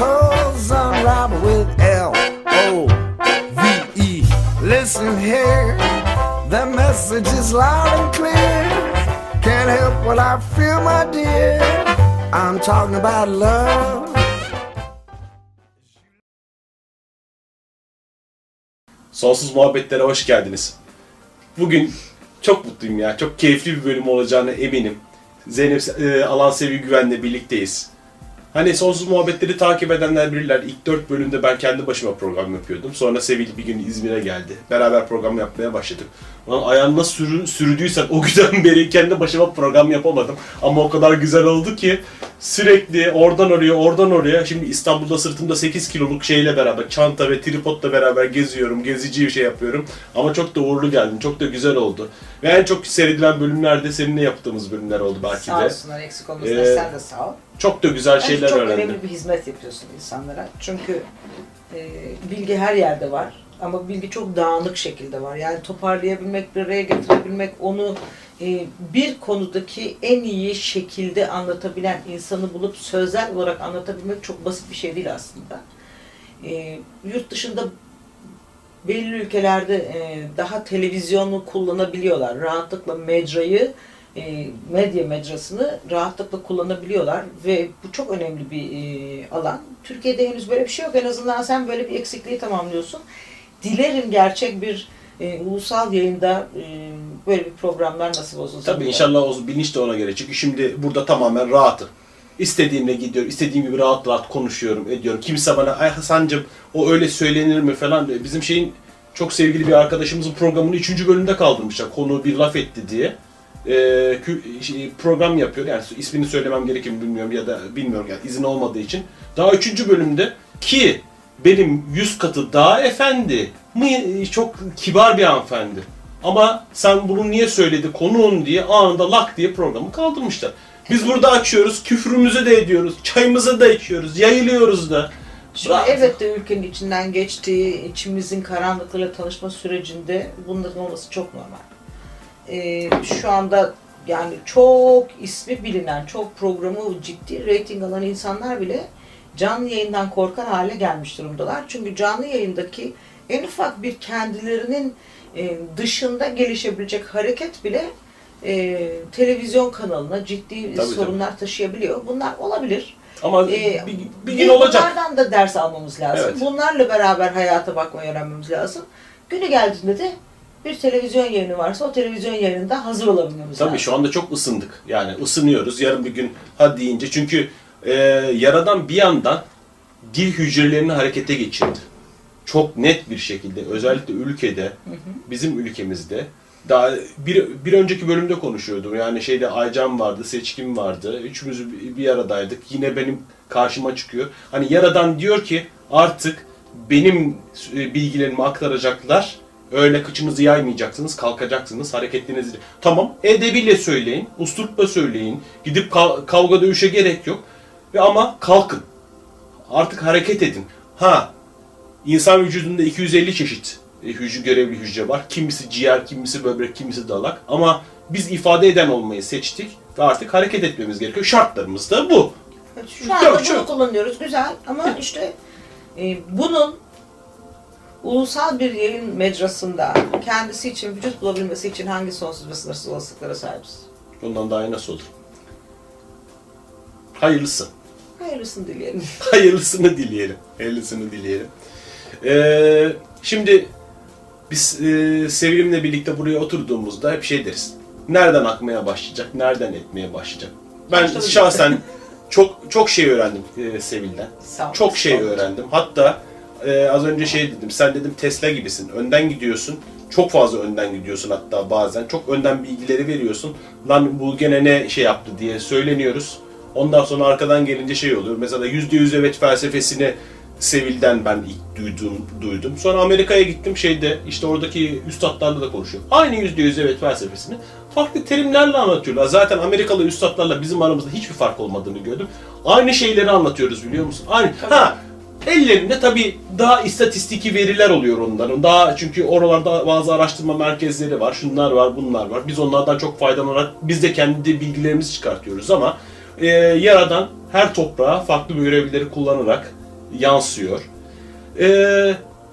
unravel with L O V E. Listen here, the message is loud and clear. Can't help what I feel, my dear. I'm talking about love. Sonsuz muhabbetlere hoş geldiniz. Bugün çok mutluyum ya. Çok keyifli bir bölüm olacağına eminim. Zeynep e, Alan Sevi Güven'le birlikteyiz. Hani sonsuz muhabbetleri takip edenler bilirler. İlk dört bölümde ben kendi başıma program yapıyordum. Sonra Sevil bir gün İzmir'e geldi. Beraber program yapmaya başladık. Lan ayağını nasıl sürü, sürdüysen o günden beri kendi başıma program yapamadım. Ama o kadar güzel oldu ki sürekli oradan oraya oradan oraya. Şimdi İstanbul'da sırtımda 8 kiloluk şeyle beraber çanta ve tripodla beraber geziyorum. Gezici bir şey yapıyorum. Ama çok da uğurlu geldim. Çok da güzel oldu. Ve en çok seyredilen bölümlerde seninle yaptığımız bölümler oldu belki Sağ de. olsunlar eksik olmasınlar Ee, sen de sağ ol. Çok da güzel Bence şeyler çok öğrendim. önemli bir hizmet yapıyorsun insanlara. Çünkü e, bilgi her yerde var. Ama bilgi çok dağınık şekilde var. Yani toparlayabilmek, bir araya getirebilmek, onu e, bir konudaki en iyi şekilde anlatabilen insanı bulup sözel olarak anlatabilmek çok basit bir şey değil aslında. E, yurt dışında belli ülkelerde e, daha televizyonu kullanabiliyorlar. Rahatlıkla mecrayı, medya mecrasını rahatlıkla kullanabiliyorlar ve bu çok önemli bir alan. Türkiye'de henüz böyle bir şey yok. En azından sen böyle bir eksikliği tamamlıyorsun. Dilerim gerçek bir e, ulusal yayında e, böyle bir programlar nasip olsun. Tabii inşallah o bilinç de ona göre. Çünkü şimdi burada tamamen rahatım. İstediğimle gidiyorum, istediğim gibi rahat rahat konuşuyorum, ediyorum. Kimse bana ay Hasan'cım o öyle söylenir mi falan diyor. Bizim şeyin çok sevgili bir arkadaşımızın programını 3. bölümde kaldırmışlar. Konu bir laf etti diye. Ee, program yapıyor. Yani ismini söylemem gerekir mi bilmiyorum ya da bilmiyorum yani izin olmadığı için. Daha 3. bölümde ki benim yüz katı daha efendi, mi çok kibar bir hanımefendi. Ama sen bunu niye söyledi konuğun diye anında lak diye programı kaldırmışlar. Biz burada açıyoruz, küfrümüzü de ediyoruz, çayımızı da içiyoruz, yayılıyoruz da. Şimdi Rahat. elbette ülkenin içinden geçtiği, içimizin karanlıklarıyla tanışma sürecinde bunların olması çok normal. Ee, şu anda yani çok ismi bilinen, çok programı ciddi reyting alan insanlar bile canlı yayından korkan hale gelmiş durumdalar. Çünkü canlı yayındaki en ufak bir kendilerinin e, dışında gelişebilecek hareket bile e, televizyon kanalına ciddi Tabii, sorunlar taşıyabiliyor. Bunlar olabilir. Ama Ee, bir, bir gün olacak. Bunlardan da ders almamız lazım. Evet. Bunlarla beraber hayata bakmayı öğrenmemiz lazım. Günü geldiğinde de bir televizyon yayını varsa o televizyon yayınında hazır olabilmemiz Tabii lazım. şu anda çok ısındık. Yani ısınıyoruz. Yarın bir gün ha deyince. Çünkü e, yaradan bir yandan dil hücrelerini harekete geçirdi. Çok net bir şekilde. Özellikle ülkede, bizim ülkemizde. Daha bir, bir önceki bölümde konuşuyordum. Yani şeyde Aycan vardı, Seçkin vardı. Üçümüz bir aradaydık. Yine benim karşıma çıkıyor. Hani yaradan diyor ki artık benim e, bilgilerimi aktaracaklar. Öyle kıçınızı yaymayacaksınız, kalkacaksınız, hareketlerinizi... Tamam, edebiyle söyleyin, usturupla söyleyin. Gidip kav- kavga dövüşe gerek yok. Ve ama kalkın. Artık hareket edin. Ha, insan vücudunda 250 çeşit e, hücre, görevli hücre var. Kimisi ciğer, kimisi böbrek, kimisi dalak. Ama biz ifade eden olmayı seçtik ve artık hareket etmemiz gerekiyor. Şartlarımız da bu. Şu anda Yok, bunu çok- kullanıyoruz. Güzel ama işte e, bunun ulusal bir yayın mecrasında kendisi için, vücut bulabilmesi için hangi sonsuz ve sınırsız olasılıklara sahibiz? Ondan daha iyi nasıl olur? Hayırlısı. Hayırlısını dileyelim. Hayırlısını dileyelim. Hayırlısını dileyelim. Ee, şimdi biz e, sevgilimle birlikte buraya oturduğumuzda hep şey deriz. Nereden akmaya başlayacak? Nereden etmeye başlayacak? Ben şahsen çok çok şey öğrendim e, Sevil'den. Sağ. Çok şey öğrendim. Hatta e, az önce şey dedim. Sen dedim Tesla gibisin. Önden gidiyorsun. Çok fazla önden gidiyorsun hatta bazen. Çok önden bilgileri veriyorsun. Lan bu gene ne şey yaptı diye söyleniyoruz. Ondan sonra arkadan gelince şey oluyor. Mesela yüzde yüz evet felsefesini Sevil'den ben ilk duydum, duydum. Sonra Amerika'ya gittim şeyde işte oradaki üstadlarla da konuşuyor. Aynı yüzde yüz evet felsefesini farklı terimlerle anlatıyorlar. Zaten Amerikalı üstadlarla bizim aramızda hiçbir fark olmadığını gördüm. Aynı şeyleri anlatıyoruz biliyor musun? Aynı. Ha ellerinde tabii daha istatistiki veriler oluyor onların. Daha çünkü oralarda bazı araştırma merkezleri var. Şunlar var, bunlar var. Biz onlardan çok faydalanarak biz de kendi bilgilerimizi çıkartıyoruz ama e, yaradan her toprağa farklı görevleri kullanarak yansıyor. E,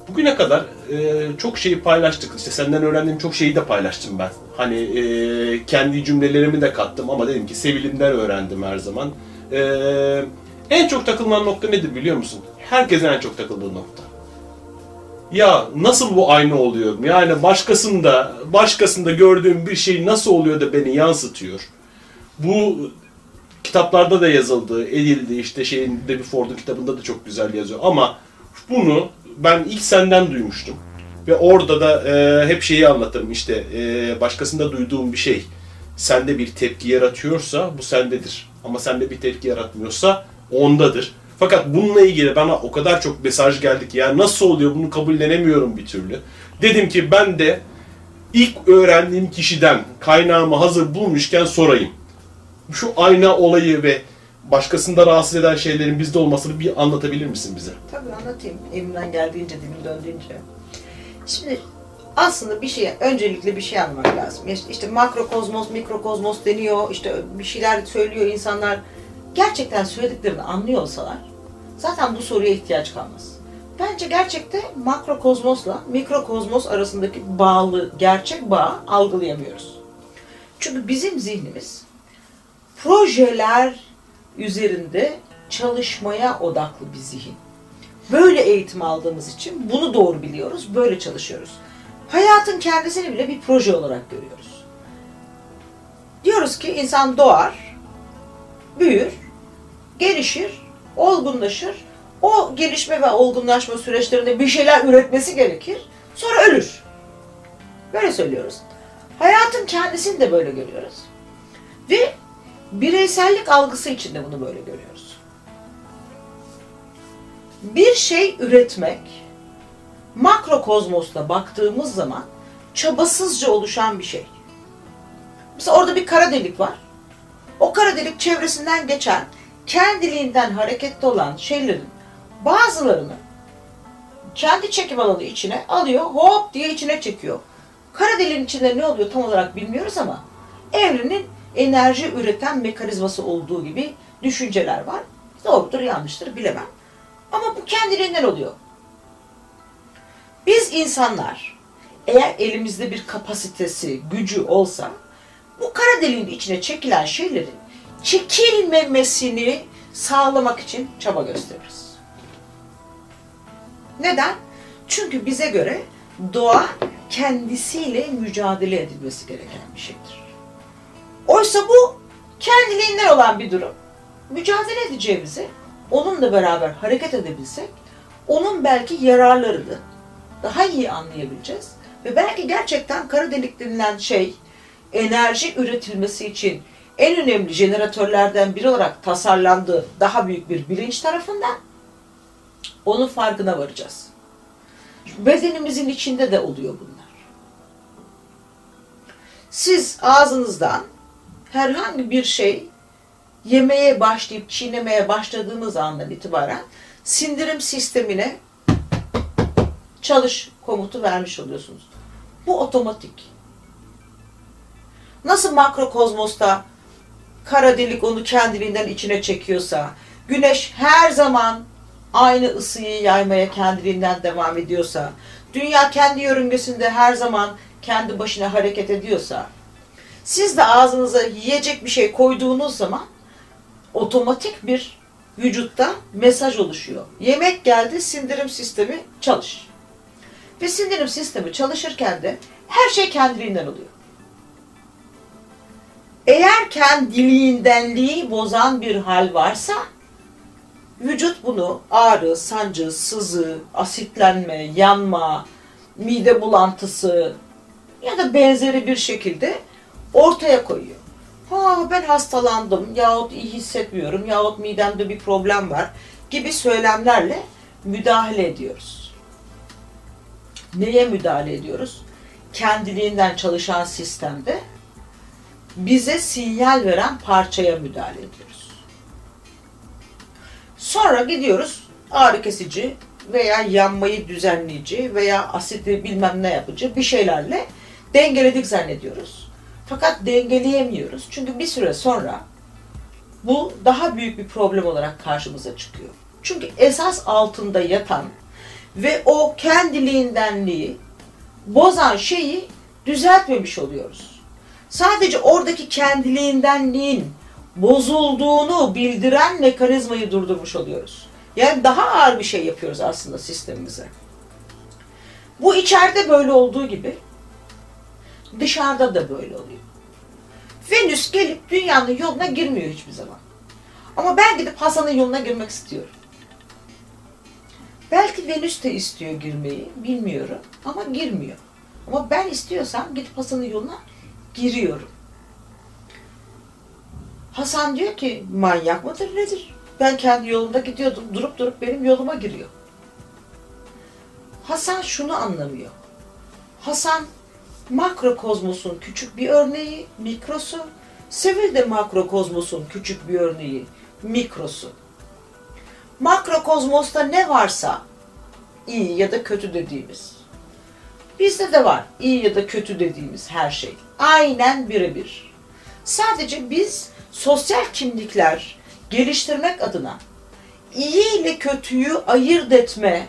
bugüne kadar e, çok şeyi paylaştık. İşte senden öğrendiğim çok şeyi de paylaştım ben. Hani e, kendi cümlelerimi de kattım ama dedim ki Sevilim'den öğrendim her zaman. E, en çok takılan nokta nedir biliyor musun? Herkesin en çok takıldığı nokta. Ya nasıl bu aynı oluyor? Yani başkasında, başkasında gördüğüm bir şey nasıl oluyor da beni yansıtıyor? Bu kitaplarda da yazıldı, edildi. İşte şeyin Debbie Ford'un kitabında da çok güzel yazıyor. Ama bunu ben ilk senden duymuştum. Ve orada da e, hep şeyi anlatırım işte e, başkasında duyduğum bir şey sende bir tepki yaratıyorsa bu sendedir. Ama sende bir tepki yaratmıyorsa ondadır. Fakat bununla ilgili bana o kadar çok mesaj geldi ki ya nasıl oluyor bunu kabullenemiyorum bir türlü. Dedim ki ben de ilk öğrendiğim kişiden kaynağımı hazır bulmuşken sorayım. Şu ayna olayı ve başkasında rahatsız eden şeylerin bizde olmasını bir anlatabilir misin bize? Tabii anlatayım elimden geldiğince, dilim döndüğünce. Şimdi aslında bir şey, öncelikle bir şey anlamak lazım. İşte makrokozmos, mikrokozmos deniyor, işte bir şeyler söylüyor insanlar. Gerçekten söylediklerini anlıyor olsalar zaten bu soruya ihtiyaç kalmaz. Bence gerçekte makrokozmosla mikrokozmos arasındaki bağlı, gerçek bağı algılayamıyoruz. Çünkü bizim zihnimiz projeler üzerinde çalışmaya odaklı bir zihin. Böyle eğitim aldığımız için bunu doğru biliyoruz, böyle çalışıyoruz. Hayatın kendisini bile bir proje olarak görüyoruz. Diyoruz ki insan doğar, büyür, gelişir, olgunlaşır. O gelişme ve olgunlaşma süreçlerinde bir şeyler üretmesi gerekir. Sonra ölür. Böyle söylüyoruz. Hayatın kendisini de böyle görüyoruz. Ve bireysellik algısı içinde bunu böyle görüyoruz. Bir şey üretmek makrokozmosla baktığımız zaman çabasızca oluşan bir şey. Mesela orada bir kara delik var. O kara delik çevresinden geçen, kendiliğinden hareketli olan şeylerin bazılarını kendi çekim alanı içine alıyor, hop diye içine çekiyor. Kara deliğin içinde ne oluyor tam olarak bilmiyoruz ama evrenin enerji üreten mekanizması olduğu gibi düşünceler var. Doğrudur, yanlıştır bilemem. Ama bu kendiliğinden oluyor. Biz insanlar eğer elimizde bir kapasitesi, gücü olsa bu kara deliğin içine çekilen şeylerin çekilmemesini sağlamak için çaba gösteririz. Neden? Çünkü bize göre doğa kendisiyle mücadele edilmesi gereken bir şeydir. Oysa bu kendiliğinden olan bir durum. Mücadele edeceğimizi, onunla beraber hareket edebilsek, onun belki yararlarını daha iyi anlayabileceğiz. Ve belki gerçekten kara delik denilen şey, enerji üretilmesi için en önemli jeneratörlerden biri olarak tasarlandığı daha büyük bir bilinç tarafından onun farkına varacağız. Bedenimizin içinde de oluyor bunlar. Siz ağzınızdan herhangi bir şey yemeye başlayıp çiğnemeye başladığınız andan itibaren sindirim sistemine çalış komutu vermiş oluyorsunuz. Bu otomatik. Nasıl makrokozmosta kara delik onu kendiliğinden içine çekiyorsa, güneş her zaman aynı ısıyı yaymaya kendiliğinden devam ediyorsa, dünya kendi yörüngesinde her zaman kendi başına hareket ediyorsa, siz de ağzınıza yiyecek bir şey koyduğunuz zaman otomatik bir vücutta mesaj oluşuyor. Yemek geldi, sindirim sistemi çalış. Ve sindirim sistemi çalışırken de her şey kendiliğinden oluyor. Eğer kendiliğindenliği bozan bir hal varsa vücut bunu ağrı, sancı, sızı, asitlenme, yanma, mide bulantısı ya da benzeri bir şekilde ortaya koyuyor. Ha ben hastalandım yahut iyi hissetmiyorum yahut midemde bir problem var gibi söylemlerle müdahale ediyoruz. Neye müdahale ediyoruz? Kendiliğinden çalışan sistemde bize sinyal veren parçaya müdahale ediyoruz. Sonra gidiyoruz ağrı kesici veya yanmayı düzenleyici veya asidi bilmem ne yapıcı bir şeylerle dengeledik zannediyoruz. Fakat dengeleyemiyoruz. Çünkü bir süre sonra bu daha büyük bir problem olarak karşımıza çıkıyor. Çünkü esas altında yatan ve o kendiliğindenliği bozan şeyi düzeltmemiş oluyoruz. Sadece oradaki kendiliğindenliğin bozulduğunu bildiren mekanizmayı durdurmuş oluyoruz. Yani daha ağır bir şey yapıyoruz aslında sistemimize. Bu içeride böyle olduğu gibi dışarıda da böyle oluyor. Venüs gelip dünyanın yoluna girmiyor hiçbir zaman. Ama ben gidip Hasan'ın yoluna girmek istiyorum. Belki Venüs de istiyor girmeyi, bilmiyorum ama girmiyor. Ama ben istiyorsam gidip Hasan'ın yoluna giriyorum. Hasan diyor ki manyak mıdır nedir? Ben kendi yolumda gidiyordum, durup durup benim yoluma giriyor. Hasan şunu anlamıyor. Hasan makrokozmosun küçük bir örneği, mikrosu. Sevil de makrokozmosun küçük bir örneği, mikrosu. Makrokozmosta ne varsa iyi ya da kötü dediğimiz. Bizde de var iyi ya da kötü dediğimiz her şey. Aynen birebir. Sadece biz sosyal kimlikler geliştirmek adına iyi ile kötüyü ayırt etme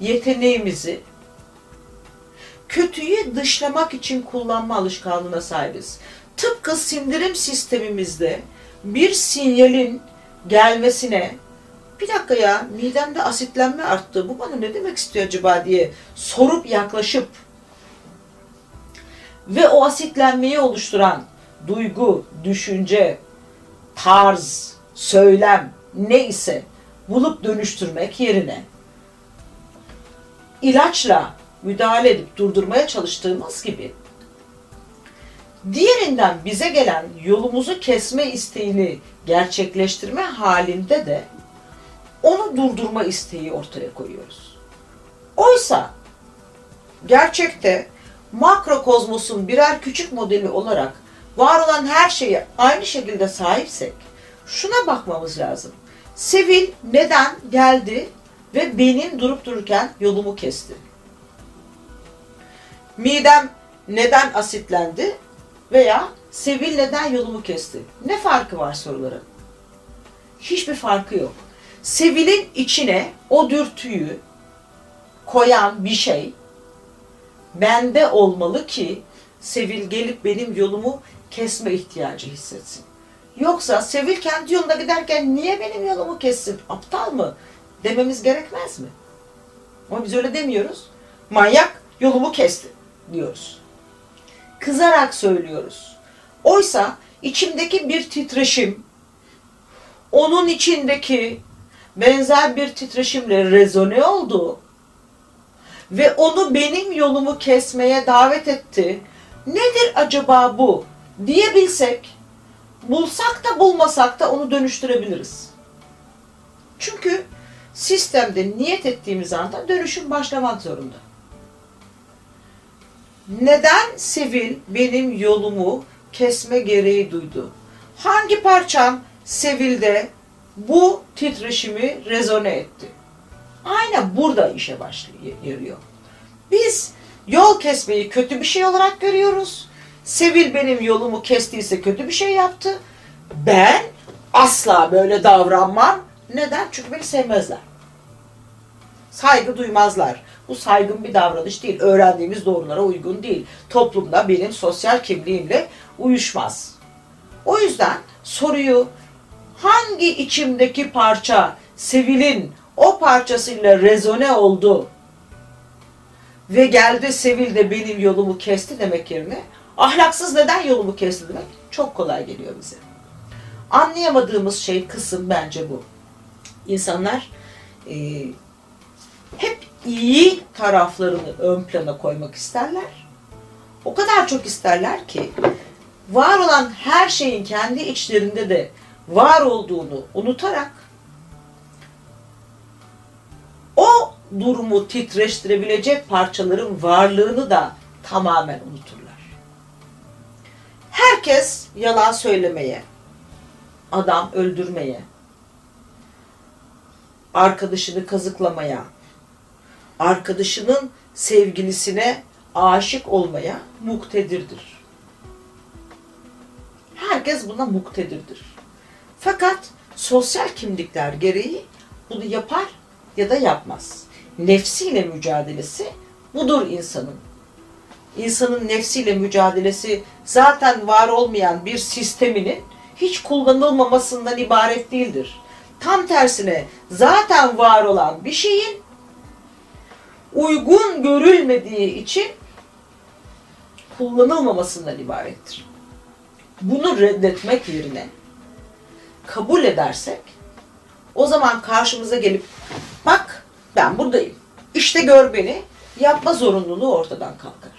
yeteneğimizi kötüyü dışlamak için kullanma alışkanlığına sahibiz. Tıpkı sindirim sistemimizde bir sinyalin gelmesine bir dakika ya midemde asitlenme arttı bu bana ne demek istiyor acaba diye sorup yaklaşıp ve o asitlenmeyi oluşturan duygu, düşünce, tarz, söylem neyse bulup dönüştürmek yerine ilaçla müdahale edip durdurmaya çalıştığımız gibi diğerinden bize gelen yolumuzu kesme isteğini gerçekleştirme halinde de onu durdurma isteği ortaya koyuyoruz. Oysa gerçekte makrokozmosun birer küçük modeli olarak var olan her şeye aynı şekilde sahipsek şuna bakmamız lazım. Sevil neden geldi ve benim durup dururken yolumu kesti? Midem neden asitlendi veya Sevil neden yolumu kesti? Ne farkı var soruların? Hiçbir farkı yok. Sevil'in içine o dürtüyü koyan bir şey bende olmalı ki Sevil gelip benim yolumu kesme ihtiyacı hissetsin. Yoksa Sevil kendi yolunda giderken niye benim yolumu kessin? Aptal mı? Dememiz gerekmez mi? Ama biz öyle demiyoruz. Manyak yolumu kesti diyoruz. Kızarak söylüyoruz. Oysa içimdeki bir titreşim onun içindeki benzer bir titreşimle rezone oldu ve onu benim yolumu kesmeye davet etti. Nedir acaba bu diyebilsek, bulsak da bulmasak da onu dönüştürebiliriz. Çünkü sistemde niyet ettiğimiz anda dönüşüm başlamak zorunda. Neden Sevil benim yolumu kesme gereği duydu? Hangi parçam Sevil'de bu titreşimi rezone etti? Aynen burada işe başlıyor. Biz yol kesmeyi kötü bir şey olarak görüyoruz. Sevil benim yolumu kestiyse kötü bir şey yaptı. Ben asla böyle davranmam. Neden? Çünkü beni sevmezler. Saygı duymazlar. Bu saygın bir davranış değil. Öğrendiğimiz doğrulara uygun değil. Toplumda benim sosyal kimliğimle uyuşmaz. O yüzden soruyu hangi içimdeki parça Sevil'in o parçasıyla rezone oldu ve geldi Sevil de benim yolumu kesti demek yerine ahlaksız neden yolumu kesti demek çok kolay geliyor bize. Anlayamadığımız şey kısım bence bu. İnsanlar e, hep iyi taraflarını ön plana koymak isterler. O kadar çok isterler ki var olan her şeyin kendi içlerinde de var olduğunu unutarak o durumu titreştirebilecek parçaların varlığını da tamamen unuturlar. Herkes yalan söylemeye, adam öldürmeye, arkadaşını kazıklamaya, arkadaşının sevgilisine aşık olmaya muktedirdir. Herkes buna muktedirdir. Fakat sosyal kimlikler gereği bunu yapar ya da yapmaz. Nefsiyle mücadelesi budur insanın. İnsanın nefsiyle mücadelesi zaten var olmayan bir sisteminin hiç kullanılmamasından ibaret değildir. Tam tersine zaten var olan bir şeyin uygun görülmediği için kullanılmamasından ibarettir. Bunu reddetmek yerine kabul edersek o zaman karşımıza gelip bak ben buradayım. İşte gör beni yapma zorunluluğu ortadan kalkar.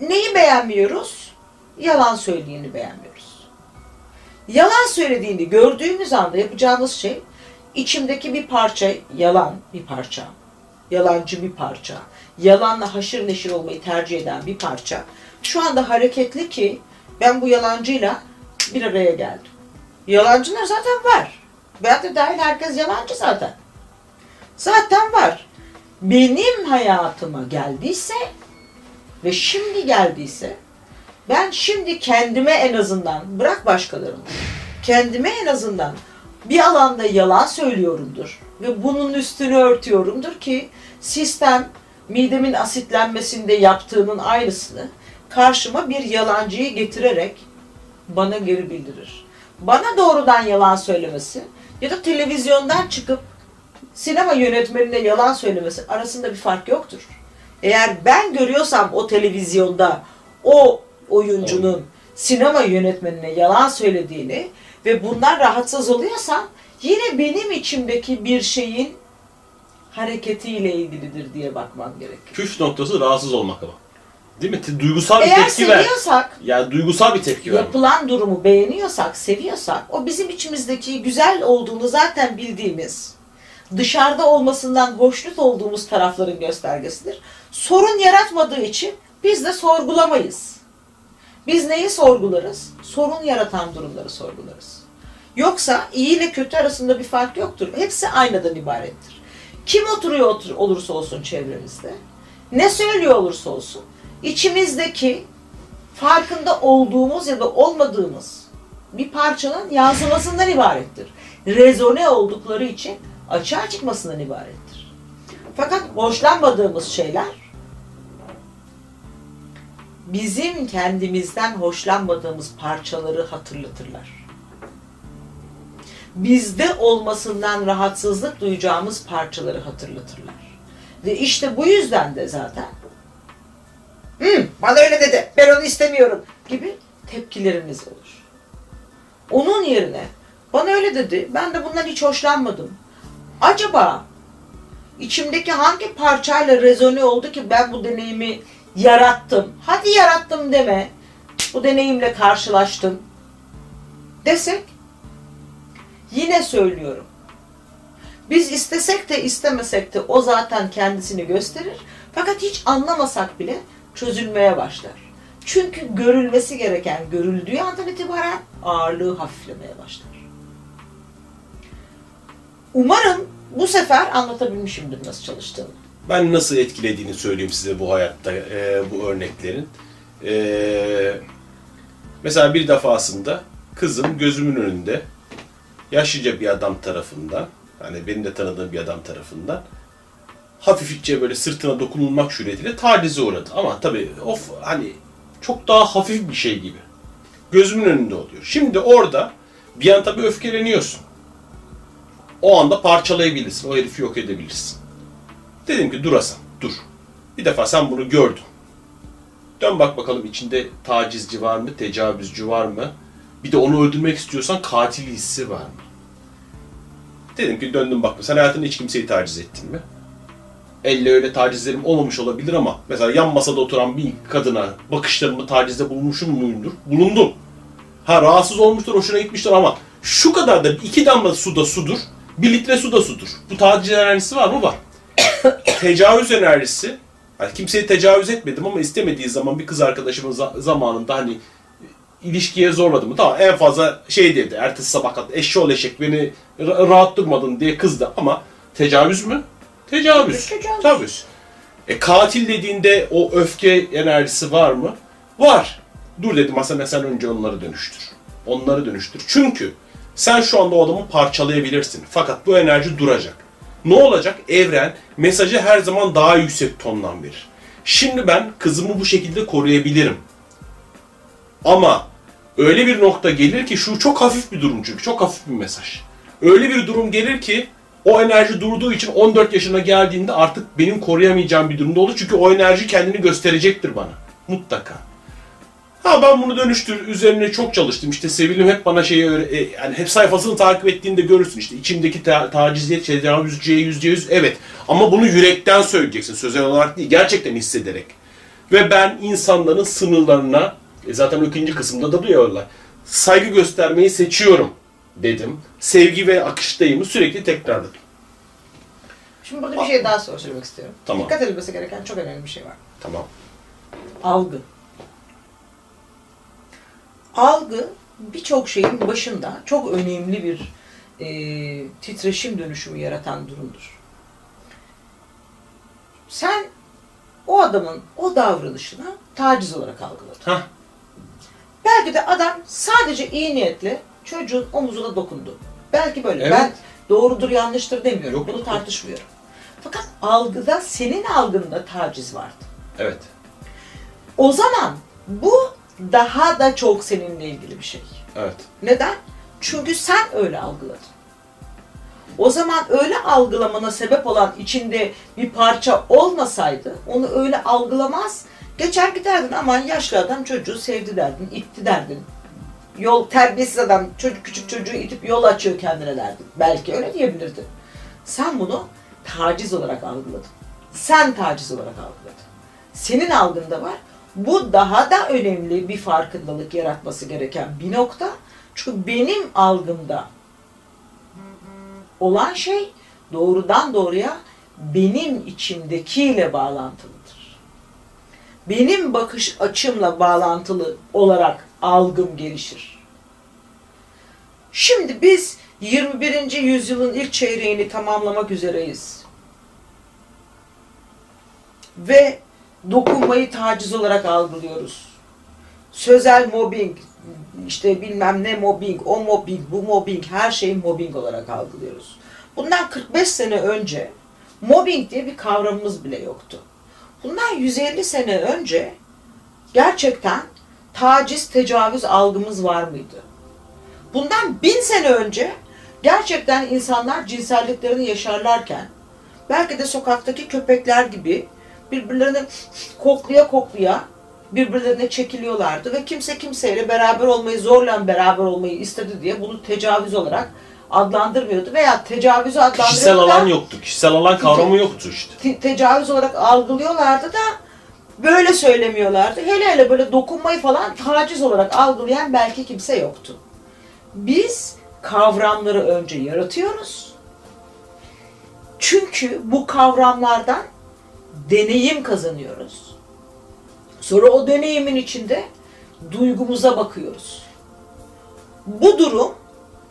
Neyi beğenmiyoruz? Yalan söylediğini beğenmiyoruz. Yalan söylediğini gördüğümüz anda yapacağımız şey içimdeki bir parça yalan bir parça. Yalancı bir parça. Yalanla haşır neşir olmayı tercih eden bir parça. Şu anda hareketli ki ben bu yalancıyla bir araya geldim. Yalancılar zaten var. Ben de dahil herkes yalancı zaten. Zaten var. Benim hayatıma geldiyse ve şimdi geldiyse ben şimdi kendime en azından bırak başkalarını kendime en azından bir alanda yalan söylüyorumdur ve bunun üstünü örtüyorumdur ki sistem midemin asitlenmesinde yaptığının aynısını karşıma bir yalancıyı getirerek bana geri bildirir. Bana doğrudan yalan söylemesi ya da televizyondan çıkıp sinema yönetmenine yalan söylemesi arasında bir fark yoktur. Eğer ben görüyorsam o televizyonda o oyuncunun sinema yönetmenine yalan söylediğini ve bundan rahatsız oluyorsam yine benim içimdeki bir şeyin hareketiyle ilgilidir diye bakmam gerekir. Püf noktası rahatsız olmak ama. Değil mi? Duygusal bir Eğer tepki ver. seviyorsak, Yani duygusal bir tepki ver. yapılan durumu beğeniyorsak, seviyorsak, o bizim içimizdeki güzel olduğunu zaten bildiğimiz, dışarıda olmasından hoşnut olduğumuz tarafların göstergesidir. Sorun yaratmadığı için biz de sorgulamayız. Biz neyi sorgularız? Sorun yaratan durumları sorgularız. Yoksa iyi ile kötü arasında bir fark yoktur. Hepsi aynadan ibarettir. Kim oturuyor otur, olursa olsun çevremizde, ne söylüyor olursa olsun, içimizdeki farkında olduğumuz ya da olmadığımız bir parçanın yansımasından ibarettir. Rezone oldukları için açığa çıkmasından ibarettir. Fakat hoşlanmadığımız şeyler bizim kendimizden hoşlanmadığımız parçaları hatırlatırlar. Bizde olmasından rahatsızlık duyacağımız parçaları hatırlatırlar. Ve işte bu yüzden de zaten "Hı, bana öyle dedi, ben onu istemiyorum gibi tepkilerimiz olur. Onun yerine bana öyle dedi, ben de bundan hiç hoşlanmadım. Acaba içimdeki hangi parçayla rezone oldu ki ben bu deneyimi yarattım. Hadi yarattım deme. Bu deneyimle karşılaştım. Desek yine söylüyorum. Biz istesek de istemesek de o zaten kendisini gösterir. Fakat hiç anlamasak bile çözülmeye başlar. Çünkü görülmesi gereken görüldüğü andan itibaren ağırlığı hafiflemeye başlar. Umarım bu sefer anlatabilmişimdir nasıl çalıştığını. Ben nasıl etkilediğini söyleyeyim size bu hayatta e, bu örneklerin. E, mesela bir defasında kızım gözümün önünde yaşlıca bir adam tarafından, hani benim de tanıdığım bir adam tarafından hafifçe böyle sırtına dokunulmak suretiyle tacize uğradı. Ama tabii of hani çok daha hafif bir şey gibi. Gözümün önünde oluyor. Şimdi orada bir an tabii öfkeleniyorsun. O anda parçalayabilirsin. O herifi yok edebilirsin. Dedim ki dur Hasan, dur. Bir defa sen bunu gördün. Dön bak bakalım içinde tacizci var mı, tecavüzcü var mı? Bir de onu öldürmek istiyorsan katil hissi var mı? Dedim ki döndüm baktım. Sen hayatında hiç kimseyi taciz ettin mi? Elle öyle tacizlerim olmamış olabilir ama mesela yan masada oturan bir kadına bakışlarımı tacizde bulmuşum muyumdur? Bulundum. Ha rahatsız olmuştur, hoşuna gitmiştir ama şu kadar da iki damla suda sudur, bir litre suda sudur. Bu taciz enerjisi var mı? Var. Tecavüz enerjisi, yani kimseye tecavüz etmedim ama istemediği zaman bir kız arkadaşımın za- zamanında hani ilişkiye zorladı mı? Tamam en fazla şey dedi. Ertesi sabah kalktı. Eşşoğlu eşek beni ra- rahat durmadın diye kızdı ama tecavüz mü? Tecavüz. Tecavüz. Tecavüz. E, katil dediğinde o öfke enerjisi var mı? Var. Dur dedim Hasan sen önce onları dönüştür. Onları dönüştür. Çünkü sen şu anda o adamı parçalayabilirsin. Fakat bu enerji duracak. Ne olacak? Evren mesajı her zaman daha yüksek tondan verir. Şimdi ben kızımı bu şekilde koruyabilirim. Ama öyle bir nokta gelir ki şu çok hafif bir durum çünkü çok hafif bir mesaj. Öyle bir durum gelir ki o enerji durduğu için 14 yaşına geldiğinde artık benim koruyamayacağım bir durumda olur. Çünkü o enerji kendini gösterecektir bana. Mutlaka. Ha ben bunu dönüştür üzerine çok çalıştım. İşte Sevil'im hep bana şeyi öyle e, yani hep sayfasını takip ettiğinde görürsün işte içimdeki ta- taciziyet, tecavüzcüye yüzde yüz evet. Ama bunu yürekten söyleyeceksin sözel olarak değil gerçekten hissederek. Ve ben insanların sınırlarına e zaten ikinci kısımda da diyorlar. Saygı göstermeyi seçiyorum dedim. Sevgi ve akıştayımı sürekli tekrarladım. Şimdi burada bir şey daha söylemek istiyorum. Tamam. Dikkat edilmesi gereken çok önemli bir şey var. Tamam. Algı. Algı birçok şeyin başında çok önemli bir e, titreşim dönüşümü yaratan durumdur. Sen o adamın o davranışını taciz olarak algıladın. Hah. Belki de adam sadece iyi niyetle çocuğun omuzuna dokundu. Belki böyle. Evet. Ben doğrudur yanlıştır demiyorum. Yok, Bunu yok. tartışmıyorum. Fakat algıda senin algında taciz vardı. Evet. O zaman bu daha da çok seninle ilgili bir şey. Evet. Neden? Çünkü sen öyle algıladın. O zaman öyle algılamana sebep olan içinde bir parça olmasaydı onu öyle algılamaz. Geçer giderdin aman yaşlı adam çocuğu sevdi derdin, itti derdin. Yol terbiyesiz adam çocuk küçük çocuğu itip yol açıyor kendine derdin. Belki öyle diyebilirdin. Sen bunu taciz olarak algıladın. Sen taciz olarak algıladın. Senin algında var. Bu daha da önemli bir farkındalık yaratması gereken bir nokta. Çünkü benim algımda olan şey doğrudan doğruya benim içimdekiyle bağlantılıdır. Benim bakış açımla bağlantılı olarak algım gelişir. Şimdi biz 21. yüzyılın ilk çeyreğini tamamlamak üzereyiz. Ve dokunmayı taciz olarak algılıyoruz. Sözel mobbing, işte bilmem ne mobbing, o mobbing, bu mobbing, her şeyi mobbing olarak algılıyoruz. Bundan 45 sene önce mobbing diye bir kavramımız bile yoktu. Bundan 150 sene önce gerçekten taciz, tecavüz algımız var mıydı? Bundan bin sene önce gerçekten insanlar cinselliklerini yaşarlarken belki de sokaktaki köpekler gibi birbirlerini koklaya koklaya birbirlerine çekiliyorlardı ve kimse kimseyle beraber olmayı zorla beraber olmayı istedi diye bunu tecavüz olarak adlandırmıyordu veya tecavüzü adlandırıyordu. Kişisel da- alan yoktu. Kişisel alan kavramı yoktu işte. te- tecavüz olarak algılıyorlardı da böyle söylemiyorlardı. Hele hele böyle dokunmayı falan taciz olarak algılayan belki kimse yoktu. Biz kavramları önce yaratıyoruz. Çünkü bu kavramlardan deneyim kazanıyoruz. Sonra o deneyimin içinde duygumuza bakıyoruz. Bu durum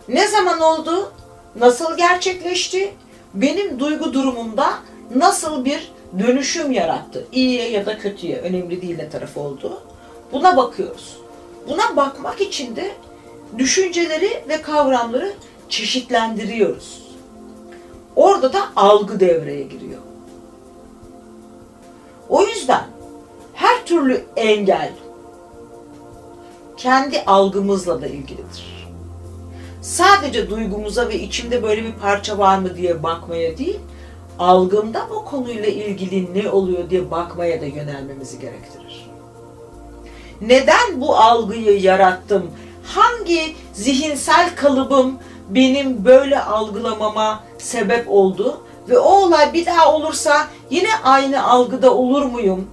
ne zaman oldu? Nasıl gerçekleşti? Benim duygu durumumda nasıl bir dönüşüm yarattı? İyiye ya da kötüye, önemli değil ne taraf oldu. Buna bakıyoruz. Buna bakmak için de düşünceleri ve kavramları çeşitlendiriyoruz. Orada da algı devreye giriyor. O yüzden her türlü engel kendi algımızla da ilgilidir. Sadece duygumuza ve içimde böyle bir parça var mı diye bakmaya değil, algımda o konuyla ilgili ne oluyor diye bakmaya da yönelmemizi gerektirir. Neden bu algıyı yarattım? Hangi zihinsel kalıbım benim böyle algılamama sebep oldu ve o olay bir daha olursa yine aynı algıda olur muyum?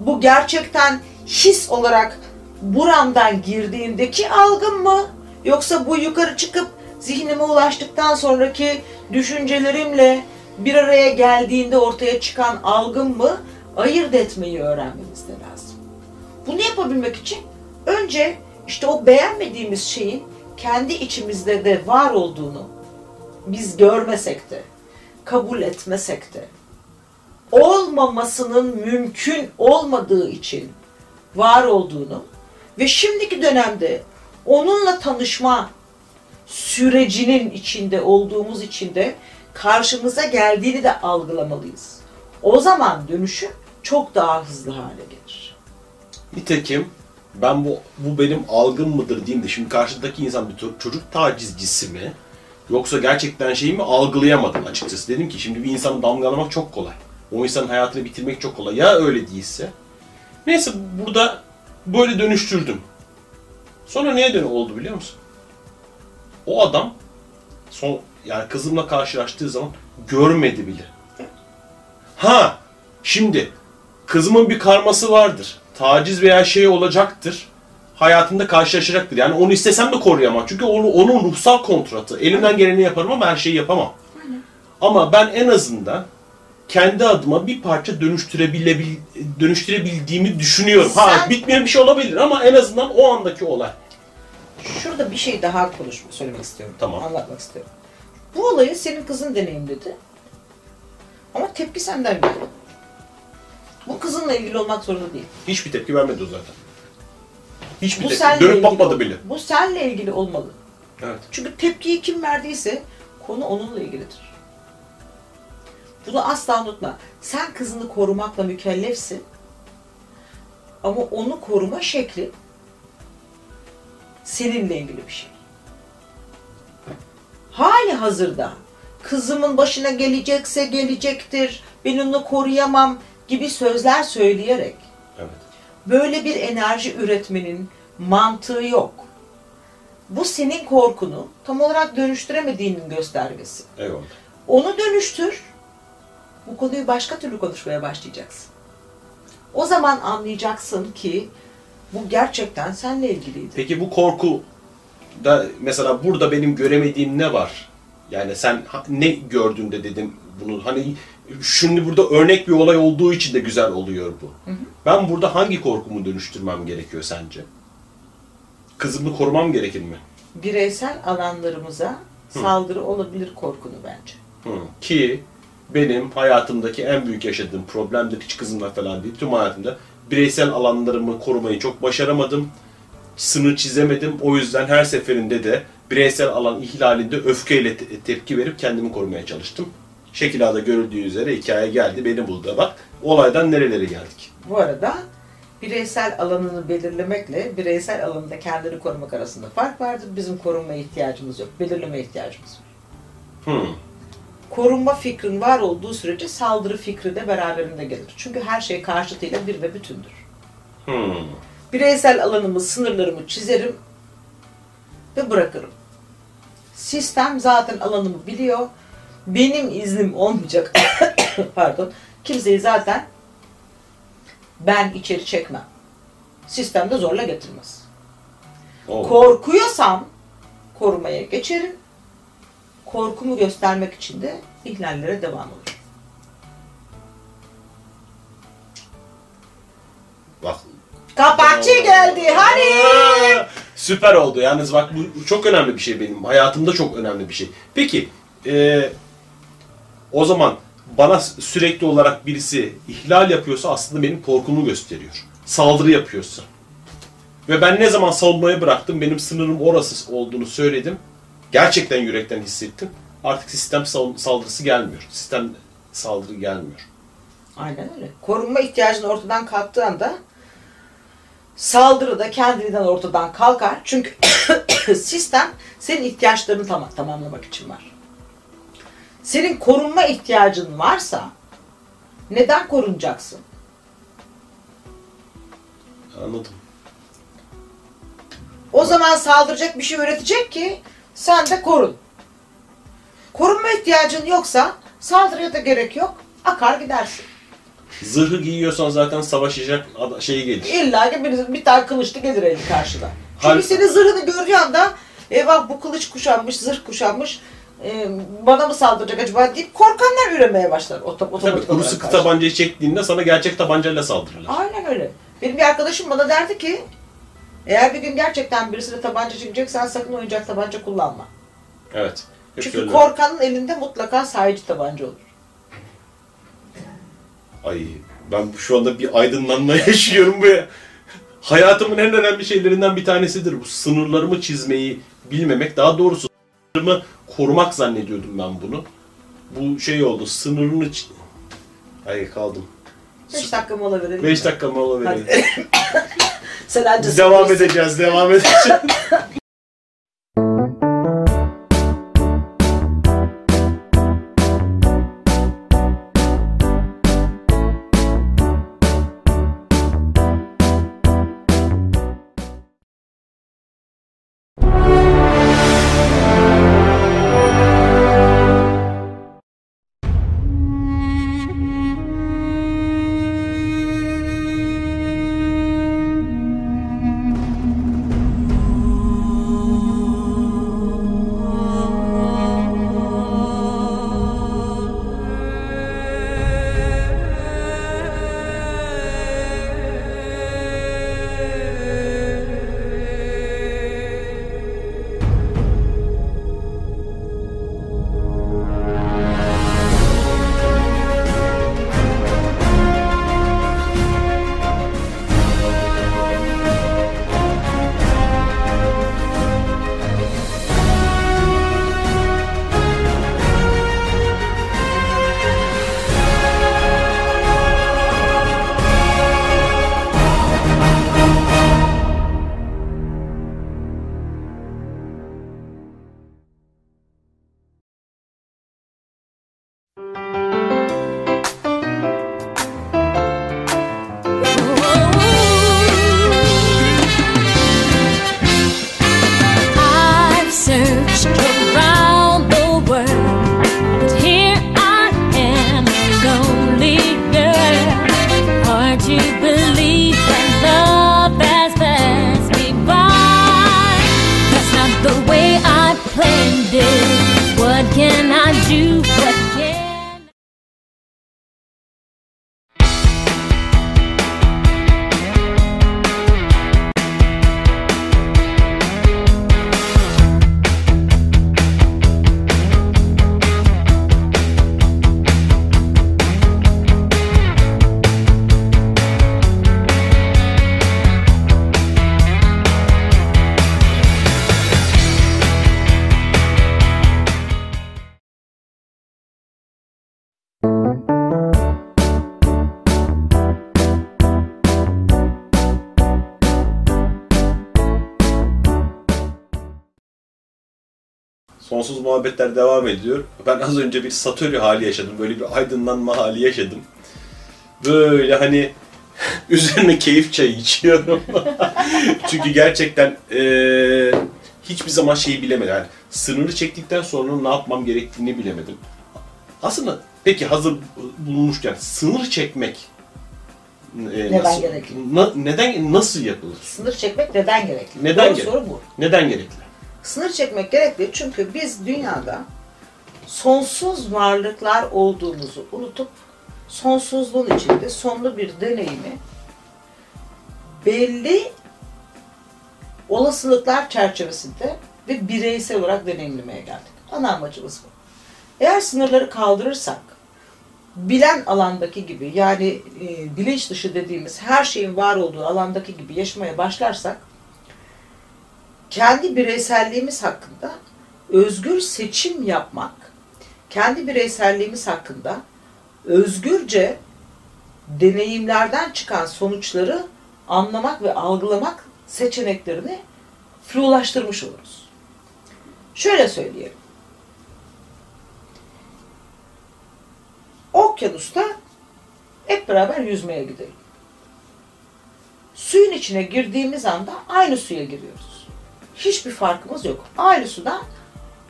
Bu gerçekten his olarak buramdan girdiğindeki algım mı? Yoksa bu yukarı çıkıp zihnime ulaştıktan sonraki düşüncelerimle bir araya geldiğinde ortaya çıkan algım mı? Ayırt etmeyi öğrenmemiz de lazım. Bunu yapabilmek için önce işte o beğenmediğimiz şeyin kendi içimizde de var olduğunu biz görmesek de, kabul etmesek de, olmamasının mümkün olmadığı için var olduğunu ve şimdiki dönemde onunla tanışma sürecinin içinde olduğumuz için de karşımıza geldiğini de algılamalıyız. O zaman dönüşüm çok daha hızlı hale gelir. Nitekim ben bu bu benim algım mıdır diyeyim de şimdi karşıdaki insan bir çocuk tacizcisi mi yoksa gerçekten şeyi mi algılayamadım açıkçası. Dedim ki şimdi bir insanı damgalamak çok kolay. O insanın hayatını bitirmek çok kolay. Ya öyle değilse. Neyse burada böyle dönüştürdüm. Sonra neye dön oldu biliyor musun? O adam son yani kızımla karşılaştığı zaman görmedi bile. Ha şimdi kızımın bir karması vardır. Taciz veya şey olacaktır. Hayatında karşılaşacaktır. Yani onu istesem de koruyamam. Çünkü onu, onun ruhsal kontratı. Elimden geleni yaparım ama her şeyi yapamam. Ama ben en azından kendi adıma bir parça dönüştürebilebil dönüştürebildiğimi düşünüyorum. Ha Sen- bitmeyen bir şey olabilir ama en azından o andaki olay. Şurada bir şey daha konuşmak, söylemek istiyorum. Tamam. Anlatmak istiyorum. Bu olayı senin kızın deneyimledi. Ama tepki senden geldi. Bu kızınla ilgili olmak zorunda değil. Hiçbir tepki vermedi o zaten. Hiçbir Bu tepki. Dönüp ilgili bakmadı ol- bile. Bu seninle ilgili olmalı. Evet. Çünkü tepkiyi kim verdiyse konu onunla ilgilidir. Bunu asla unutma. Sen kızını korumakla mükellefsin. Ama onu koruma şekli seninle ilgili bir şey. Hali hazırda kızımın başına gelecekse gelecektir, ben onu koruyamam gibi sözler söyleyerek. Böyle bir enerji üretmenin mantığı yok. Bu senin korkunu tam olarak dönüştüremediğinin göstergesi. Eyvallah. Onu dönüştür. Bu konuyu başka türlü konuşmaya başlayacaksın. O zaman anlayacaksın ki bu gerçekten seninle ilgiliydi. Peki bu korku da mesela burada benim göremediğim ne var? Yani sen ne gördün de dedim bunu hani şimdi burada örnek bir olay olduğu için de güzel oluyor bu. Ben burada hangi korkumu dönüştürmem gerekiyor sence? Kızımı korumam gerekir mi? Bireysel alanlarımıza saldırı olabilir korkunu bence. Hı. Ki benim hayatımdaki en büyük yaşadığım problem de hiç kızımla falan değil. Tüm hayatımda bireysel alanlarımı korumayı çok başaramadım. Sınır çizemedim. O yüzden her seferinde de bireysel alan ihlalinde öfkeyle te- tepki verip kendimi korumaya çalıştım. Şekil A'da görüldüğü üzere hikaye geldi. Beni buldu. Bak olaydan nerelere geldik. Bu arada bireysel alanını belirlemekle bireysel alanında kendini korumak arasında fark vardır. Bizim korunmaya ihtiyacımız yok. Belirleme ihtiyacımız var. Hı. korunma fikrin var olduğu sürece saldırı fikri de beraberinde gelir. Çünkü her şey karşıtıyla bir ve bütündür. Hı. Bireysel alanımı, sınırlarımı çizerim ve bırakırım. Sistem zaten alanımı biliyor. Benim iznim olmayacak. Pardon. Kimseyi zaten ben içeri çekmem. Sistem de zorla getirmez. Oldu. Korkuyorsam korumaya geçerim. Korkumu göstermek için de ihlallere devam olur. Bak Kapakçı geldi. Hani? Süper oldu. Yalnız bak bu çok önemli bir şey benim. Hayatımda çok önemli bir şey. Peki e, o zaman bana sürekli olarak birisi ihlal yapıyorsa aslında benim korkumu gösteriyor. Saldırı yapıyorsa. Ve ben ne zaman savunmayı bıraktım, benim sınırım orası olduğunu söyledim. Gerçekten yürekten hissettim. Artık sistem saldırısı gelmiyor. Sistem saldırı gelmiyor. Aynen öyle. Korunma ihtiyacın ortadan kalktığı anda saldırı da kendiliğinden ortadan kalkar. Çünkü sistem senin ihtiyaçlarını tam tamamlamak için var. Senin korunma ihtiyacın varsa neden korunacaksın? Anladım. O zaman saldıracak bir şey üretecek ki sen de korun. Korunma ihtiyacın yoksa Saldırıya da gerek yok. Akar gidersin. Zırhı giyiyorsan zaten savaşacak ada- şey gelir. İlla ki bir, bir tane kılıçlı gelir elin karşıda. Çünkü Hal- senin zırhını gördüğü anda eyvah bu kılıç kuşanmış, zırh kuşanmış. E, bana mı saldıracak acaba deyip korkanlar üremeye başlar. Ot- Tabii otomatik kuru sıkı karşı. tabancayı çektiğinde sana gerçek tabancayla saldırırlar. Aynen öyle. Benim bir arkadaşım bana derdi ki eğer bir gün gerçekten birisine tabanca çekeceksen sakın oyuncak tabanca kullanma. Evet. Çünkü söylerim. korkanın elinde mutlaka sahici tabanca olur. Ay ben şu anda bir aydınlanma yaşıyorum ve hayatımın en önemli şeylerinden bir tanesidir bu. Sınırlarımı çizmeyi bilmemek. Daha doğrusu sınırımı korumak zannediyordum ben bunu. Bu şey oldu. Sınırını Ay kaldım. 5 dakika mola verelim. 5 dakika mola verelim. Sen anca devam edeceğiz, devam edeceğiz. Sonsuz muhabbetler devam ediyor. Ben az önce bir Satori hali yaşadım. Böyle bir aydınlanma hali yaşadım. Böyle hani üzerine keyif çayı içiyorum. Çünkü gerçekten eee, hiçbir zaman şeyi bilemedim. Yani sınırı çektikten sonra ne yapmam gerektiğini bilemedim. Aslında peki hazır bulunmuşken sınır çekmek e, Neden nasıl, gerekli? na- neden nasıl yapılır? Sınır çekmek neden gerekli? Neden Doğru gerekli? soru bu. Neden gerekli? Sınır çekmek gerekli çünkü biz dünyada sonsuz varlıklar olduğumuzu unutup sonsuzluğun içinde sonlu bir deneyimi belli olasılıklar çerçevesinde ve bireysel olarak deneyimlemeye geldik. Ana amacımız bu. Eğer sınırları kaldırırsak bilen alandaki gibi yani e, bilinç dışı dediğimiz her şeyin var olduğu alandaki gibi yaşamaya başlarsak kendi bireyselliğimiz hakkında özgür seçim yapmak, kendi bireyselliğimiz hakkında özgürce deneyimlerden çıkan sonuçları anlamak ve algılamak seçeneklerini flulaştırmış oluruz. Şöyle söyleyelim. Okyanusta hep beraber yüzmeye gidelim. Suyun içine girdiğimiz anda aynı suya giriyoruz. Hiçbir farkımız yok. Aynı sudan,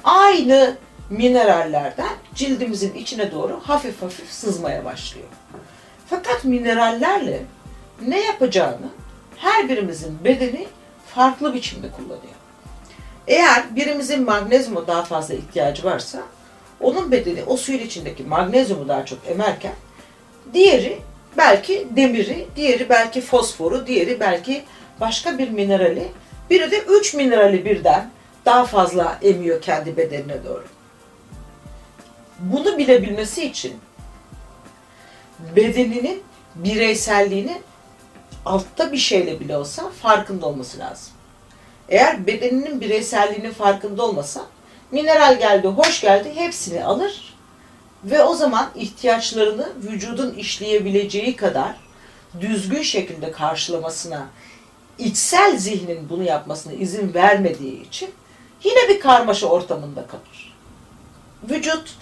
aynı minerallerden cildimizin içine doğru hafif hafif sızmaya başlıyor. Fakat minerallerle ne yapacağını her birimizin bedeni farklı biçimde kullanıyor. Eğer birimizin magnezyuma daha fazla ihtiyacı varsa onun bedeni o suyun içindeki magnezyumu daha çok emerken diğeri belki demiri, diğeri belki fosforu, diğeri belki başka bir minerali, biri de üç minerali birden daha fazla emiyor kendi bedenine doğru. Bunu bilebilmesi için bedeninin bireyselliğini altta bir şeyle bile olsa farkında olması lazım. Eğer bedeninin bireyselliğinin farkında olmasa mineral geldi, hoş geldi hepsini alır ve o zaman ihtiyaçlarını vücudun işleyebileceği kadar düzgün şekilde karşılamasına içsel zihnin bunu yapmasına izin vermediği için yine bir karmaşa ortamında kalır. Vücut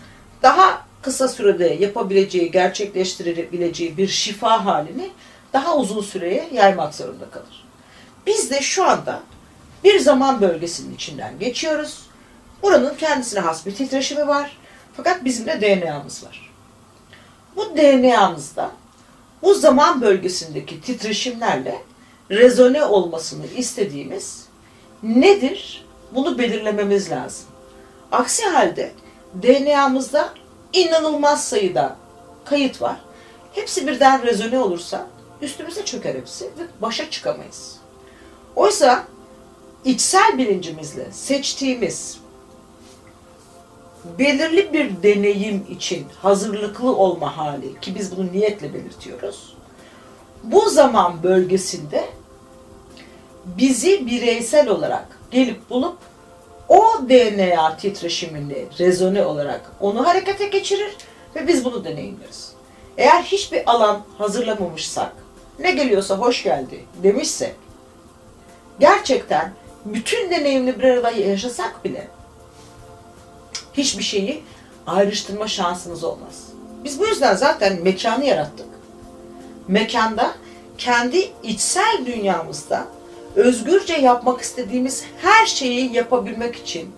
daha kısa sürede yapabileceği, gerçekleştirebileceği bir şifa halini daha uzun süreye yaymak zorunda kalır. Biz de şu anda bir zaman bölgesinin içinden geçiyoruz. Buranın kendisine has bir titreşimi var. Fakat bizim de DNA'mız var. Bu DNA'mızda bu zaman bölgesindeki titreşimlerle rezone olmasını istediğimiz nedir? Bunu belirlememiz lazım. Aksi halde DNA'mızda inanılmaz sayıda kayıt var. Hepsi birden rezone olursa üstümüze çöker hepsi ve başa çıkamayız. Oysa içsel bilincimizle seçtiğimiz belirli bir deneyim için hazırlıklı olma hali ki biz bunu niyetle belirtiyoruz. Bu zaman bölgesinde bizi bireysel olarak gelip bulup o DNA titreşimini rezone olarak onu harekete geçirir ve biz bunu deneyimleriz. Eğer hiçbir alan hazırlamamışsak, ne geliyorsa hoş geldi demişsek, gerçekten bütün deneyimini bir arada yaşasak bile hiçbir şeyi ayrıştırma şansımız olmaz. Biz bu yüzden zaten mekanı yarattık. Mekanda kendi içsel dünyamızda özgürce yapmak istediğimiz her şeyi yapabilmek için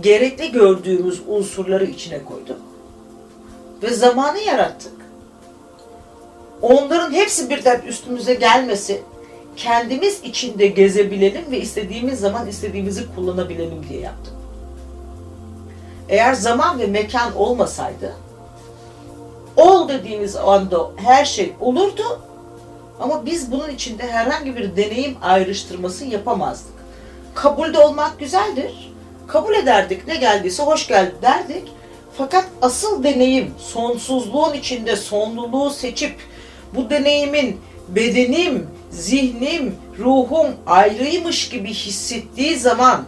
gerekli gördüğümüz unsurları içine koyduk. Ve zamanı yarattık. Onların hepsi birden üstümüze gelmesi, kendimiz içinde gezebilelim ve istediğimiz zaman istediğimizi kullanabilelim diye yaptık. Eğer zaman ve mekan olmasaydı, ol dediğimiz anda her şey olurdu ama biz bunun içinde herhangi bir deneyim ayrıştırması yapamazdık. Kabulde olmak güzeldir. Kabul ederdik. Ne geldiyse hoş geldi derdik. Fakat asıl deneyim sonsuzluğun içinde sonluluğu seçip bu deneyimin bedenim, zihnim, ruhum ayrıymış gibi hissettiği zaman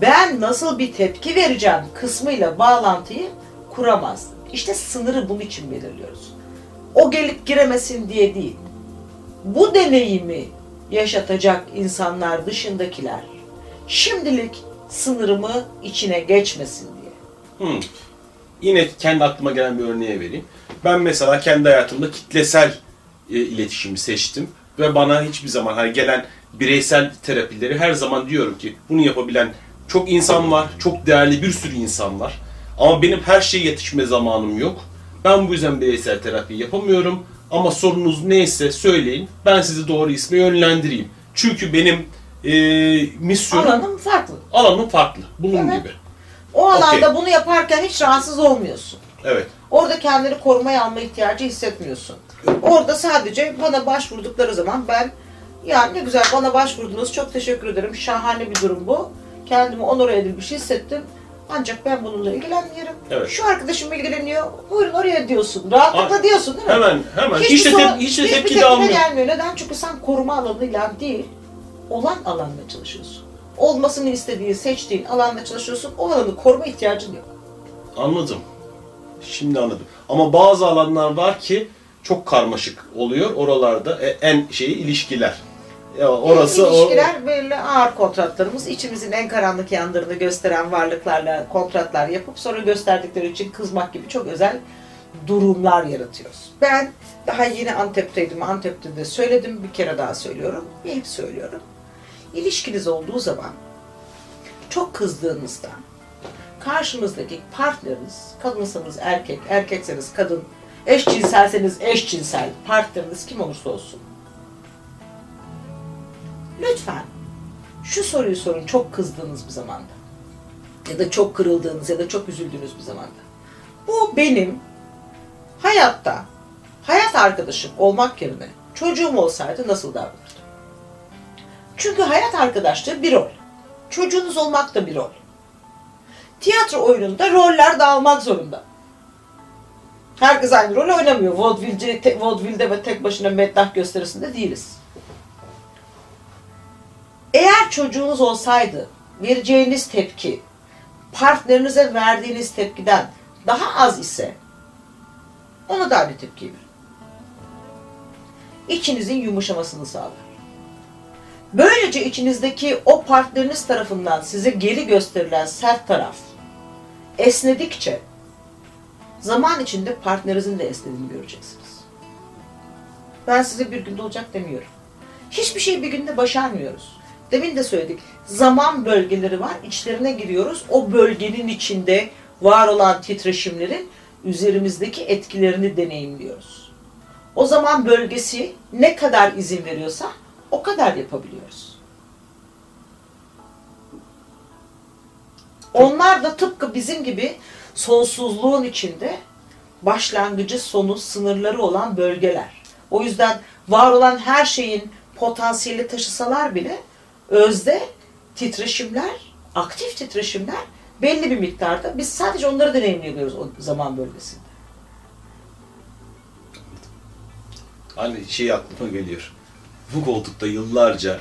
ben nasıl bir tepki vereceğim kısmıyla bağlantıyı kuramazdım. İşte sınırı bunun için belirliyoruz. O gelip giremesin diye değil. Bu deneyimi yaşatacak insanlar dışındakiler şimdilik sınırımı içine geçmesin diye. Hmm. Yine kendi aklıma gelen bir örneğe vereyim. Ben mesela kendi hayatımda kitlesel e, iletişimi seçtim ve bana hiçbir zaman hani gelen bireysel terapileri her zaman diyorum ki bunu yapabilen çok insan var, çok değerli bir sürü insan var. Ama benim her şeye yetişme zamanım yok. Ben bu yüzden bireysel terapi yapamıyorum. Ama sorunuz neyse söyleyin. Ben sizi doğru isme yönlendireyim. Çünkü benim e, misyonum Alanım farklı. alanım farklı. Bunun Evet. gibi. O alanda Okey. bunu yaparken hiç rahatsız olmuyorsun. Evet. Orada kendini korumaya alma ihtiyacı hissetmiyorsun. Orada sadece bana başvurdukları zaman ben ya ne güzel bana başvurdunuz çok teşekkür ederim şahane bir durum bu. Kendimi onore edilmiş hissettim. Ancak ben bununla ilgilenmiyorum. Evet. Şu arkadaşım ilgileniyor. Buyurun oraya diyorsun. Rahatlıkla Ha, diyorsun değil mi? Hemen hemen. Hiçbir hiç de, tep- hiç de tepki de almıyor. gelmiyor. Neden? Çünkü sen koruma alanıyla değil, olan alanla çalışıyorsun. Olmasını istediğin, seçtiğin alanla çalışıyorsun. O alanı koruma ihtiyacın yok. Anladım. Şimdi anladım. Ama bazı alanlar var ki çok karmaşık oluyor. Oralarda e, en şeyi ilişkiler. Ya orası o- İlişkiler belli ağır kontratlarımız. içimizin en karanlık yanlarını gösteren varlıklarla kontratlar yapıp sonra gösterdikleri için kızmak gibi çok özel durumlar yaratıyoruz. Ben daha yeni Antep'teydim. Antep'te de söyledim. Bir kere daha söylüyorum. Hep söylüyorum. İlişkiniz olduğu zaman çok kızdığınızda, karşımızdaki partneriniz, kadınsanız erkek, erkekseniz kadın, eşcinselseniz eşcinsel, partneriniz kim olursa olsun. Lütfen şu soruyu sorun çok kızdığınız bir zamanda. Ya da çok kırıldığınız ya da çok üzüldüğünüz bir zamanda. Bu benim hayatta hayat arkadaşım olmak yerine çocuğum olsaydı nasıl davranırdım? Çünkü hayat arkadaşlığı bir rol. Çocuğunuz olmak da bir rol. Tiyatro oyununda roller dağılmak zorunda. Herkes aynı rol oynamıyor. Vaudeville'de, ve tek başına meddah gösterisinde değiliz. Eğer çocuğunuz olsaydı vereceğiniz tepki partnerinize verdiğiniz tepkiden daha az ise ona da aynı tepki verin. İçinizin yumuşamasını sağlar. Böylece içinizdeki o partneriniz tarafından size geri gösterilen sert taraf esnedikçe zaman içinde partnerinizin de esnediğini göreceksiniz. Ben size bir günde olacak demiyorum. Hiçbir şey bir günde başarmıyoruz. Demin de söyledik. Zaman bölgeleri var. içlerine giriyoruz. O bölgenin içinde var olan titreşimlerin üzerimizdeki etkilerini deneyimliyoruz. O zaman bölgesi ne kadar izin veriyorsa o kadar yapabiliyoruz. Onlar da tıpkı bizim gibi sonsuzluğun içinde başlangıcı sonu sınırları olan bölgeler. O yüzden var olan her şeyin potansiyeli taşısalar bile özde titreşimler, aktif titreşimler belli bir miktarda. Biz sadece onları deneyimliyoruz o zaman bölgesinde. Hani şey aklıma geliyor. Bu koltukta yıllarca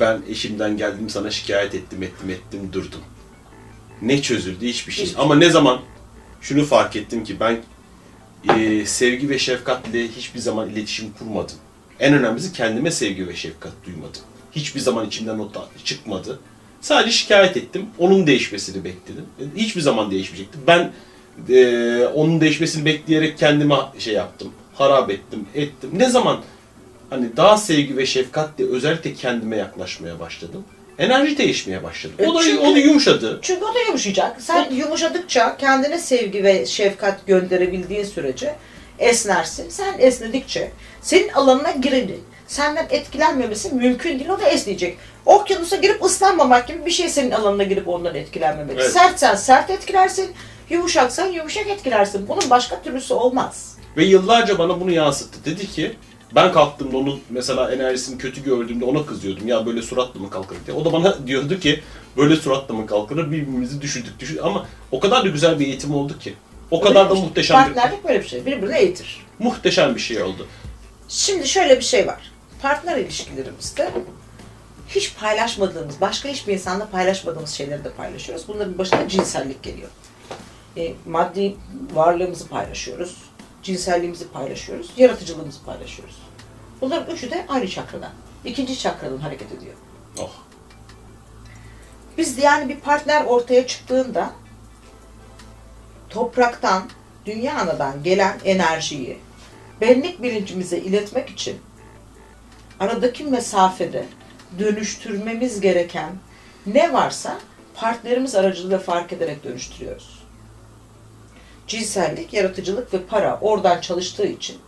ben eşimden geldim sana şikayet ettim ettim ettim durdum. Ne çözüldü hiçbir şey. Hiçbir şey. Ama ne zaman şunu fark ettim ki ben e, sevgi ve şefkatle hiçbir zaman iletişim kurmadım. En önemlisi kendime sevgi ve şefkat duymadım. Hiçbir zaman içimden o ta- çıkmadı. Sadece şikayet ettim. Onun değişmesini bekledim. Hiçbir zaman değişmeyecekti. Ben e, onun değişmesini bekleyerek kendime şey yaptım. Harap ettim, ettim. Ne zaman hani daha sevgi ve şefkatle özellikle kendime yaklaşmaya başladım. Enerji değişmeye başladı. O da, E çünkü- o da yumuşadı. Çünkü o da yumuşayacak. Sen yumuşadıkça kendine sevgi ve şefkat gönderebildiğin sürece esnersin. Sen esnedikçe senin alanına girenin senden etkilenmemesi mümkün değil. O da esneyecek. Okyanusa girip ıslanmamak gibi bir şey senin alanına girip ondan etkilenmemek. Evet. Sertsen sert etkilersin, yumuşaksan yumuşak etkilersin. Bunun başka türlüsü olmaz. Ve yıllarca bana bunu yansıttı. Dedi ki ben kalktığımda onun mesela enerjisini kötü gördüğümde ona kızıyordum. Ya böyle suratla mı kalkar diye. O da bana diyordu ki böyle suratla mı kalkar birbirimizi düşürdük düşürdük. Ama o kadar da güzel bir eğitim oldu ki. O kadar da Öyle şey. muhteşem bir, Partnerlik böyle bir şey. Birbirini eğitir. muhteşem bir şey oldu. Şimdi şöyle bir şey var. Partner ilişkilerimizde hiç paylaşmadığımız, başka hiçbir insanla paylaşmadığımız şeyleri de paylaşıyoruz. Bunların başına cinsellik geliyor. E, maddi varlığımızı paylaşıyoruz, cinselliğimizi paylaşıyoruz, yaratıcılığımızı paylaşıyoruz. Bunların üçü de aynı çakradan, ikinci çakradan hareket ediyor. Oh. Biz de yani bir partner ortaya çıktığında topraktan, dünya anadan gelen enerjiyi benlik bilincimize iletmek için aradaki mesafede dönüştürmemiz gereken ne varsa partnerimiz aracılığıyla fark ederek dönüştürüyoruz. Cinsellik, yaratıcılık ve para oradan çalıştığı için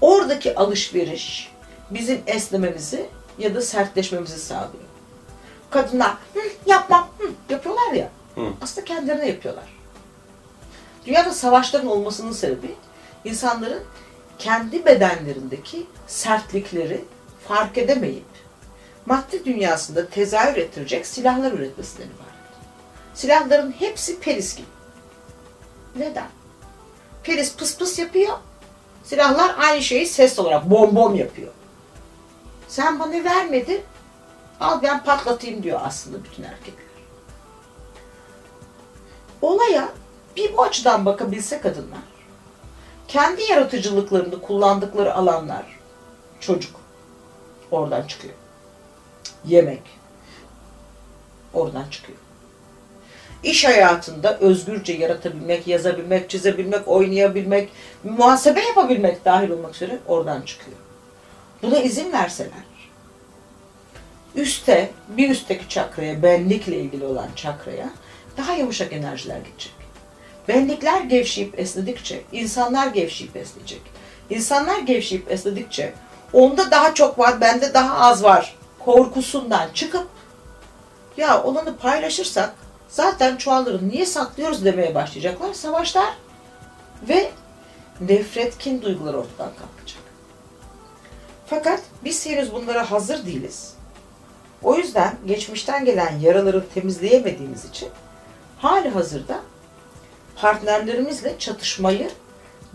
oradaki alışveriş bizim esnememizi ya da sertleşmemizi sağlıyor. Kadınlar hı, yapmam hı, yapıyorlar ya. Hı. Aslında kendilerine yapıyorlar. Dünyada savaşların olmasının sebebi insanların kendi bedenlerindeki sertlikleri fark edemeyip madde dünyasında tezahür ettirecek silahlar üretmesinden ibaret. Silahların hepsi peris gibi. Neden? Peris pıs pıs yapıyor. Silahlar aynı şeyi ses olarak bom bom yapıyor. Sen bana vermedin. Al ben patlatayım diyor aslında bütün erkekler. Olaya bir bu açıdan bakabilse kadınlar, kendi yaratıcılıklarını kullandıkları alanlar, çocuk oradan çıkıyor. Yemek oradan çıkıyor. İş hayatında özgürce yaratabilmek, yazabilmek, çizebilmek, oynayabilmek, muhasebe yapabilmek dahil olmak üzere oradan çıkıyor. Buna izin verseler, üste, bir üstteki çakraya, benlikle ilgili olan çakraya daha yumuşak enerjiler gidecek. Benlikler gevşeyip esnedikçe, insanlar gevşeyip esneyecek. İnsanlar gevşeyip esnedikçe, onda daha çok var, bende daha az var korkusundan çıkıp, ya olanı paylaşırsak zaten çoğalır, niye saklıyoruz demeye başlayacaklar. Savaşlar ve nefret, kin duyguları ortadan kalkacak. Fakat biz henüz bunlara hazır değiliz. O yüzden geçmişten gelen yaraları temizleyemediğimiz için hali hazırda partnerlerimizle çatışmayı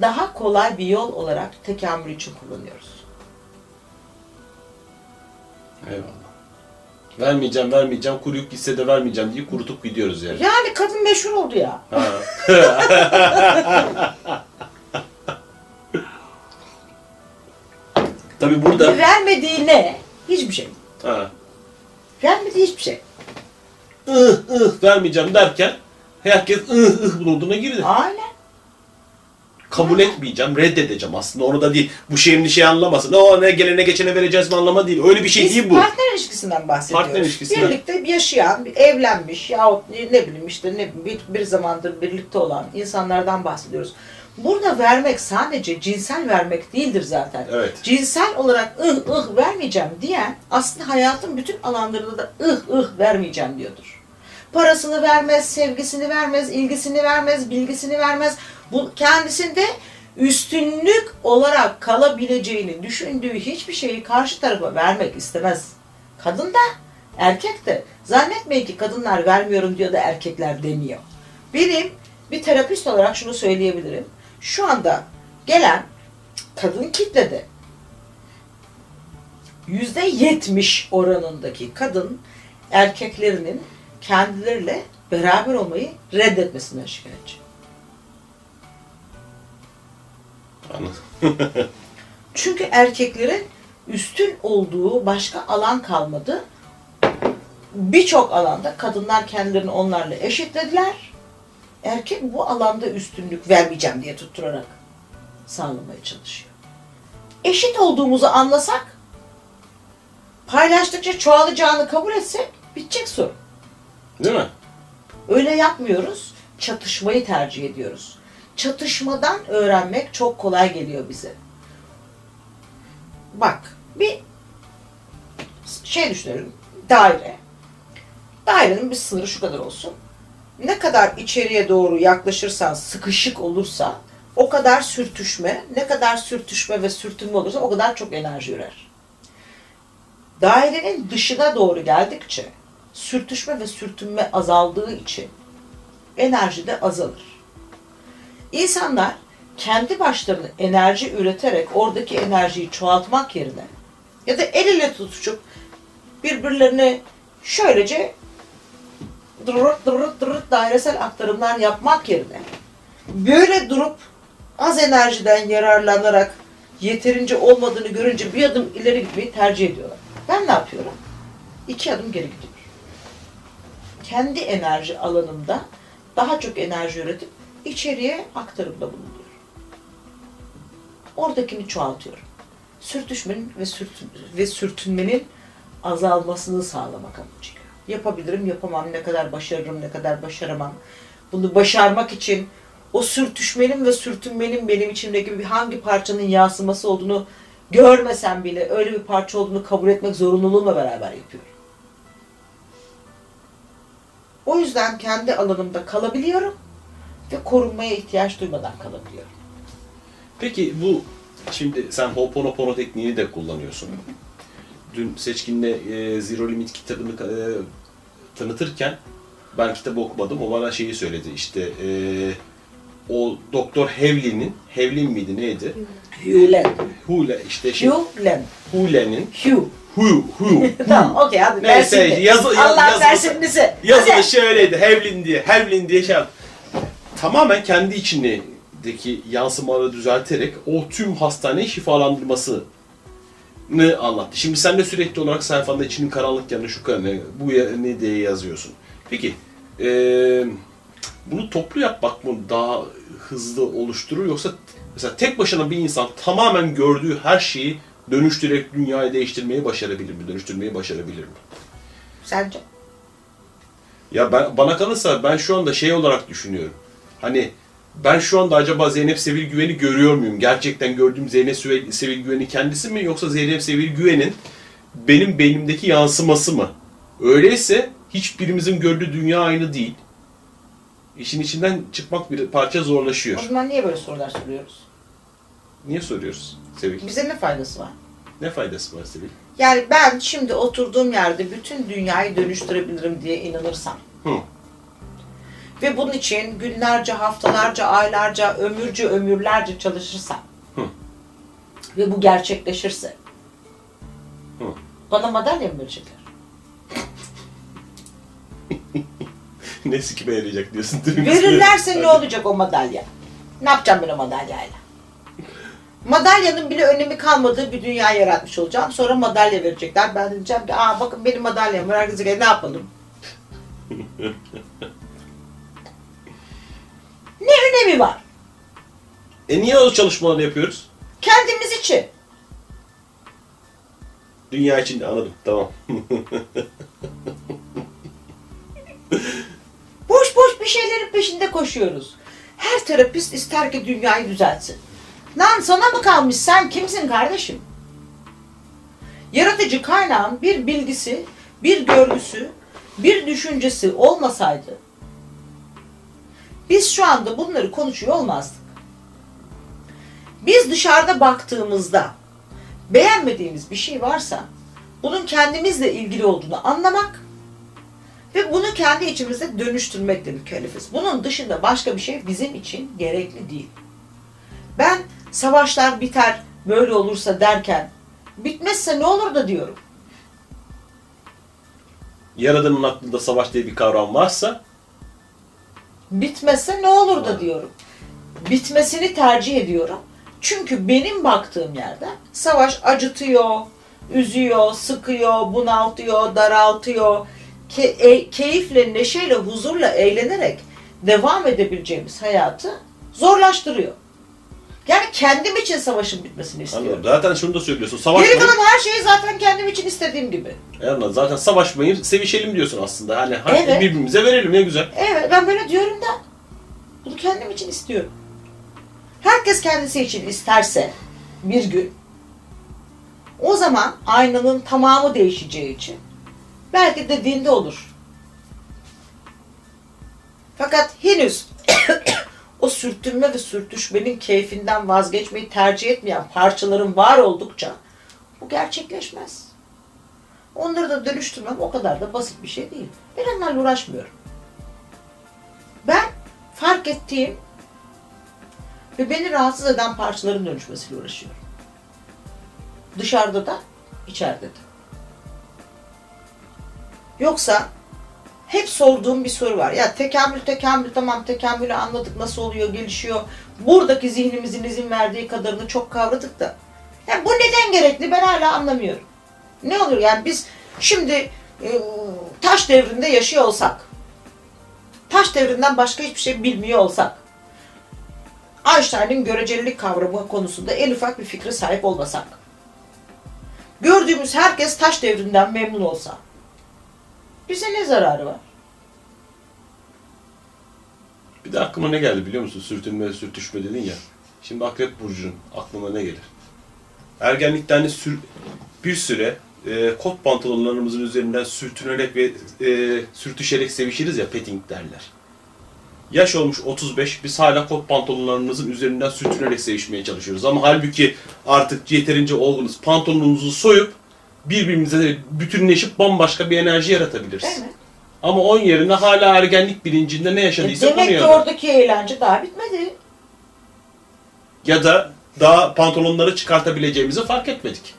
daha kolay bir yol olarak tekamül için kullanıyoruz. Eyvallah. Vermeyeceğim, vermeyeceğim, kuruyup gitse de vermeyeceğim diye kurutup gidiyoruz yani. Yani kadın meşhur oldu ya. Ha. Tabii burada... Vermediği ne? Hiçbir şey. Ha. Vermediği hiçbir şey. ıh ıh vermeyeceğim derken herkes ıh ıh moduna girdi. Aynen. Kabul etmeyeceğim, reddedeceğim aslında onu da değil. Bu şeyin şey anlamasın. O ne gelene geçene vereceğiz mi anlama değil. Öyle bir şey Biz değil bu. partner ilişkisinden bahsediyoruz. Partner ilişkisinden. Birlikte yaşayan, evlenmiş yahut ne bileyim işte ne bir, bir zamandır birlikte olan insanlardan bahsediyoruz. Burada vermek sadece cinsel vermek değildir zaten. Evet. Cinsel olarak ıh ıh vermeyeceğim diyen aslında hayatın bütün alanlarında da ıh ıh vermeyeceğim diyordur. Parasını vermez, sevgisini vermez, ilgisini vermez, bilgisini vermez. Bu kendisinde üstünlük olarak kalabileceğini düşündüğü hiçbir şeyi karşı tarafa vermek istemez. Kadın da, erkek de. Zannetmeyin ki kadınlar vermiyorum diyor da erkekler demiyor. Benim bir terapist olarak şunu söyleyebilirim. Şu anda gelen kadın kitlede yüzde yetmiş oranındaki kadın erkeklerinin kendileriyle beraber olmayı reddetmesinden şikayetçi. Anladım. Çünkü erkeklerin üstün olduğu başka alan kalmadı. Birçok alanda kadınlar kendilerini onlarla eşitlediler. Erkek bu alanda üstünlük vermeyeceğim diye tutturarak sağlamaya çalışıyor. Eşit olduğumuzu anlasak, paylaştıkça çoğalacağını kabul etsek bitecek sorun. Değil mi? Öyle yapmıyoruz. Çatışmayı tercih ediyoruz. Çatışmadan öğrenmek çok kolay geliyor bize. Bak bir şey düşünelim. Daire. Dairenin bir sınırı şu kadar olsun. Ne kadar içeriye doğru yaklaşırsan sıkışık olursa o kadar sürtüşme, ne kadar sürtüşme ve sürtünme olursa o kadar çok enerji ürer. Dairenin dışına doğru geldikçe sürtüşme ve sürtünme azaldığı için enerji de azalır. İnsanlar kendi başlarına enerji üreterek oradaki enerjiyi çoğaltmak yerine ya da el ele tutuşup birbirlerine şöylece dırırt dırırt dırırt dairesel aktarımlar yapmak yerine böyle durup az enerjiden yararlanarak yeterince olmadığını görünce bir adım ileri gitmeyi tercih ediyorlar. Ben ne yapıyorum? İki adım geri gidiyorum. Kendi enerji alanımda daha çok enerji üretip içeriye aktarımda bulunuyorum. Oradakini çoğaltıyorum. Sürtüşmenin ve, sürtün, ve sürtünmenin azalmasını sağlamak amacıyla. Yapabilirim, yapamam, ne kadar başarırım, ne kadar başaramam. Bunu başarmak için o sürtüşmenin ve sürtünmenin benim içimdeki bir hangi parçanın yansıması olduğunu görmesem bile öyle bir parça olduğunu kabul etmek zorunluluğumla beraber yapıyorum. O yüzden kendi alanımda kalabiliyorum ve korunmaya ihtiyaç duymadan kalabiliyorum. Peki bu şimdi sen Ho'oponopono tekniğini de kullanıyorsun. Dün Seçkin'le e, Zero Limit kitabını e, tanıtırken ben kitabı okumadım. O bana şeyi söyledi işte e, o Doktor Hevlin'in Hevlin miydi neydi? Hülen. Hule işte şey Hülen. Hule'nin Hugh. Hu Hu tamam okey hadi Neyse, versin de. yazı- yaz- Allah versin bize. Yazılı şöyleydi, Hevlin diye, Hevlin diye şey. Tamamen kendi içindeki yansımaları düzelterek o tüm hastane şifalandırmasını anlattı. Şimdi sen de sürekli olarak sayfanda içinin karanlık yanı şu kanı, bu ne diye yazıyorsun. Peki, eee, bunu toplu yapmak mı daha hızlı oluşturur yoksa mesela tek başına bir insan tamamen gördüğü her şeyi dönüştürerek dünyayı değiştirmeyi başarabilir mi? Dönüştürmeyi başarabilir mi? Sence? Ya ben bana kalırsa ben şu anda şey olarak düşünüyorum. Hani ben şu anda acaba Zeynep Sevil Güven'i görüyor muyum? Gerçekten gördüğüm Zeynep Sevil, Güven'i kendisi mi yoksa Zeynep Sevil Güven'in benim beynimdeki yansıması mı? Öyleyse hiçbirimizin gördüğü dünya aynı değil. İşin içinden çıkmak bir parça O zorlaşıyor. zaman niye böyle sorular soruyoruz? Niye soruyoruz Sevil? Bize ne faydası var? Ne faydası var Sevil? Yani ben şimdi oturduğum yerde bütün dünyayı dönüştürebilirim diye inanırsam Hı. ve bunun için günlerce, haftalarca, aylarca, ömürce, ömürlerce çalışırsam Hı. ve bu gerçekleşirse Hı. bana madalya mı verecekler? ne sikime yarayacak diyorsun? Verirlerse ne olacak o madalya? Ne yapacağım ben o madalyayla? Madalyanın bile önemi kalmadığı bir dünya yaratmış olacağım. Sonra madalya verecekler. Ben diyeceğim ki aa bakın benim madalyam var. Herkese ne yapalım? ne önemi var? E niye o çalışmaları yapıyoruz? Kendimiz için. Dünya için de anladım. Tamam. Boş boş bir şeylerin peşinde koşuyoruz. Her terapist ister ki dünyayı düzeltsin. Lan sana mı kalmış sen kimsin kardeşim? Yaratıcı kaynağın bir bilgisi, bir görgüsü, bir düşüncesi olmasaydı biz şu anda bunları konuşuyor olmazdık. Biz dışarıda baktığımızda beğenmediğimiz bir şey varsa bunun kendimizle ilgili olduğunu anlamak ve bunu kendi içimizde dönüştürmekle mükellefiz. Bunun dışında başka bir şey bizim için gerekli değil. Ben savaşlar biter, böyle olursa derken bitmezse ne olur da diyorum. Yaradanın aklında savaş diye bir kavram varsa Bitmezse ne olur da diyorum. Bitmesini tercih ediyorum. Çünkü benim baktığım yerde savaş acıtıyor, üzüyor, sıkıyor, bunaltıyor, daraltıyor. Ke- e- keyifle, neşeyle, huzurla eğlenerek devam edebileceğimiz hayatı zorlaştırıyor. Yani kendim için savaşın bitmesini istiyorum. anladım. Zaten şunu da söylüyorsun. Geri Savaşmayın. kalan her şeyi zaten kendim için istediğim gibi. E anladım. Zaten savaşmayın, sevişelim diyorsun aslında. Hani Evet. birbirimize verelim ne güzel. Evet ben böyle diyorum da bunu kendim için istiyorum. Herkes kendisi için isterse bir gün o zaman aynanın tamamı değişeceği için belki dediğinde olur. Fakat henüz o sürtünme ve sürtüşmenin keyfinden vazgeçmeyi tercih etmeyen parçaların var oldukça bu gerçekleşmez. Onları da dönüştürmem o kadar da basit bir şey değil. Ben onlarla uğraşmıyorum. Ben fark ettiğim ve beni rahatsız eden parçaların dönüşmesiyle uğraşıyorum. Dışarıda da, içeride de. Yoksa hep sorduğum bir soru var. Ya tekamül tekamül tamam tekamülü anladık nasıl oluyor gelişiyor. Buradaki zihnimizin izin verdiği kadarını çok kavradık da. Ya bu neden gerekli ben hala anlamıyorum. Ne olur yani biz şimdi e, taş devrinde yaşıyor olsak taş devrinden başka hiçbir şey bilmiyor olsak, Einstein'ın görecelilik kavramı konusunda en ufak bir fikre sahip olmasak, gördüğümüz herkes taş devrinden memnun olsa, bize ne zararı var? Bir de aklıma ne geldi biliyor musun? Sürtünme sürtüşme dedin ya. Şimdi Akrep Burcu'nun aklıma ne gelir? Ergenlikte hani sür, bir süre e, kot pantolonlarımızın üzerinden sürtünerek ve e, sürtüşerek sevişiriz ya petting derler. Yaş olmuş 35, biz hala kot pantolonlarımızın üzerinden sürtünerek sevişmeye çalışıyoruz. Ama halbuki artık yeterince olgunuz. Pantolonumuzu soyup birbirimize bütünleşip bambaşka bir enerji yaratabiliriz. Mi? Ama onun yerine hala ergenlik bilincinde ne E yaşadıysa bunu demek ki oradaki eğlence daha bitmedi. Ya da daha pantolonları çıkartabileceğimizi fark etmedik.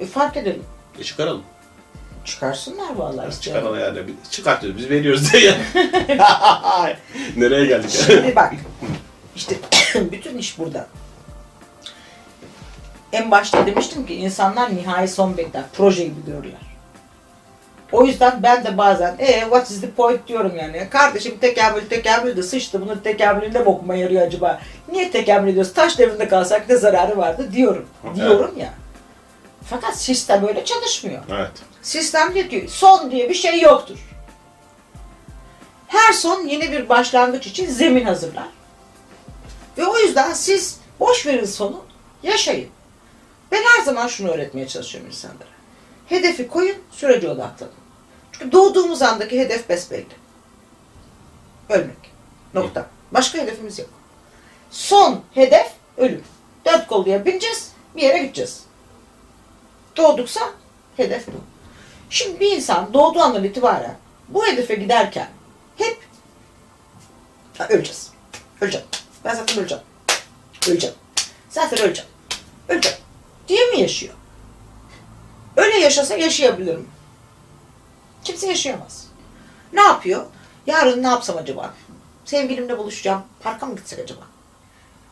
E, fark edelim. E çıkaralım. Çıkarsınlar vallahi. isteyen. Çıkaralım yani. Bir- Çıkartıyoruz. Biz veriyoruz diye. Nereye geldik? Şimdi bak, işte bütün iş burada. En başta demiştim ki insanlar nihai son bekler, proje gibi görürler. O yüzden ben de bazen e what is the point diyorum yani. Kardeşim tekamül tekamül de sıçtı bunun tekamülünde mi okuma yarıyor acaba? Niye tekamül ediyoruz? Taş devrinde kalsak ne zararı vardı diyorum. Diyorum ya. Fakat sistem öyle çalışmıyor. Evet. Sistem diyor ki son diye bir şey yoktur. Her son yeni bir başlangıç için zemin hazırlar. Ve o yüzden siz boş verin sonu, yaşayın. Ben her zaman şunu öğretmeye çalışıyorum insanlara. Hedefi koyun, sürece odaklanın. Çünkü doğduğumuz andaki hedef besbelli. Ölmek. Nokta. Başka hedefimiz yok. Son hedef ölüm. Dört kolluya bineceğiz, bir yere gideceğiz. Doğduksa hedef bu. Şimdi bir insan doğduğu andan itibaren bu hedefe giderken hep "Ha, öleceğiz. Öleceğim. Ben zaten öleceğim. Öleceğim. Zaten öleceğim. Öleceğim. Diye mi yaşıyor? Öyle yaşasa yaşayabilirim. Kimse yaşayamaz. Ne yapıyor? Yarın ne yapsam acaba? Sevgilimle buluşacağım. Parka mı gitsek acaba?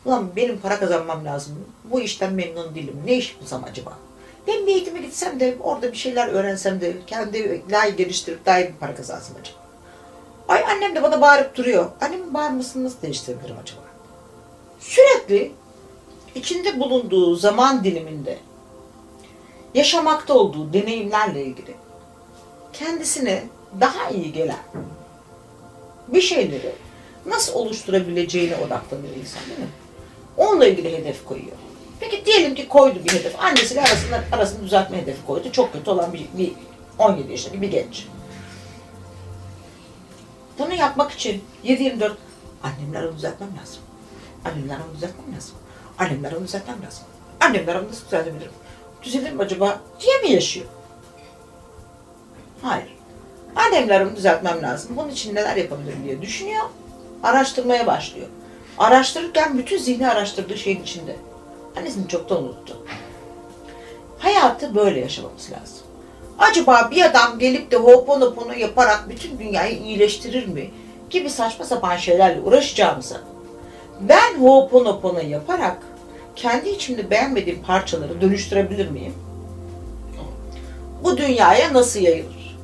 Ulan benim para kazanmam lazım. Bu işten memnun değilim. Ne iş bulsam acaba? Ben bir eğitime gitsem de orada bir şeyler öğrensem de kendi daha iyi geliştirip daha iyi bir para kazansam acaba? Ay annem de bana bağırıp duruyor. Annemin bağırmasını nasıl değiştirebilirim acaba? Sürekli içinde bulunduğu zaman diliminde yaşamakta olduğu deneyimlerle ilgili kendisine daha iyi gelen bir şeyleri nasıl oluşturabileceğine odaklanıyor insan değil mi? Onunla ilgili hedef koyuyor. Peki diyelim ki koydu bir hedef. Annesiyle arasında, arasını düzeltme hedefi koydu. Çok kötü olan bir, bir 17 yaşındaki bir genç. Bunu yapmak için 7-24 annemle aramı düzeltmem lazım. Annemle aramı düzeltmem lazım. Annemle aramı düzeltmem lazım. Annemle aramı nasıl düzeltebilirim? Düzelir mi acaba diye mi yaşıyor? Hayır. Annemle aramı düzeltmem lazım. Bunun için neler yapabilirim diye düşünüyor. Araştırmaya başlıyor. Araştırırken bütün zihni araştırdığı şeyin içinde. Annesini çoktan unuttu. Hayatı böyle yaşamamız lazım. Acaba bir adam gelip de hoponopono yaparak bütün dünyayı iyileştirir mi? Gibi saçma sapan şeylerle uğraşacağımıza ben hoponopono yaparak kendi içimde beğenmediğim parçaları dönüştürebilir miyim? Bu dünyaya nasıl yayılır?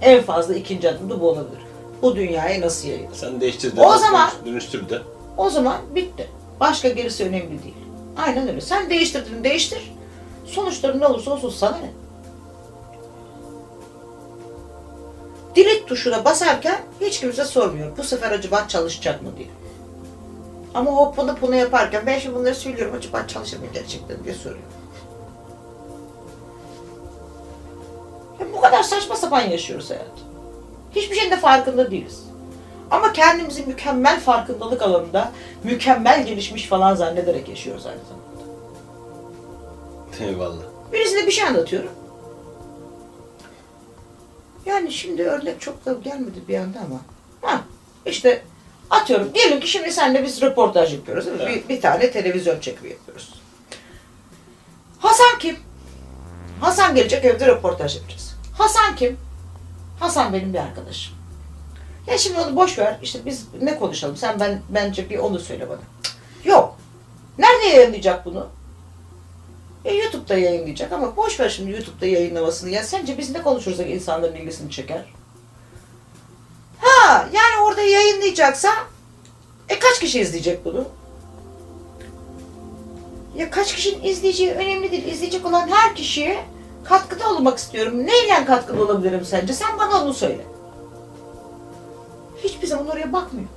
En fazla ikinci adım da bu olabilir. Bu dünyaya nasıl yayılır? Sen değiştir de. O zaman- Dönüştür de. O zaman bitti. Başka gerisi önemli değil. Aynen öyle. Sen değiştirdin değiştir. Sonuçları ne olursa olsun sana ne? Delete tuşuna basarken hiç kimse sormuyor. Bu sefer acaba çalışacak mı diye. Ama hop bunu bunu yaparken ben şimdi bunları söylüyorum acaba çalışır mı gerçekten diye soruyor. Ya bu kadar saçma sapan yaşıyoruz hayat. Hiçbir şeyin de farkında değiliz. Ama kendimizi mükemmel farkındalık alanında mükemmel gelişmiş falan zannederek yaşıyoruz aynı zamanda. Eyvallah. Birisine bir şey anlatıyorum. Yani şimdi örnek çok da gelmedi bir anda ama. Ha, işte atıyorum. Diyelim ki şimdi seninle biz röportaj yapıyoruz. değil mi? Evet. Bir, bir tane televizyon çekimi yapıyoruz. Hasan kim? Hasan gelecek evde röportaj yapacağız. Hasan kim? Hasan benim bir arkadaşım. Ya şimdi onu boş ver. İşte biz ne konuşalım? Sen ben bence bir onu söyle bana. Cık, Yok. Nerede yayınlayacak bunu? E, YouTube'da yayınlayacak ama boş ver şimdi YouTube'da yayınlamasını. Ya sence biz ne konuşursak insanların ilgisini çeker? Ha, yani orada yayınlayacaksa e kaç kişi izleyecek bunu? Ya kaç kişinin izleyeceği önemli değil. İzleyecek olan her kişiye katkıda olmak istiyorum. Neyle katkıda olabilirim sence? Sen bana onu söyle. Hiçbir zaman oraya bakmıyor.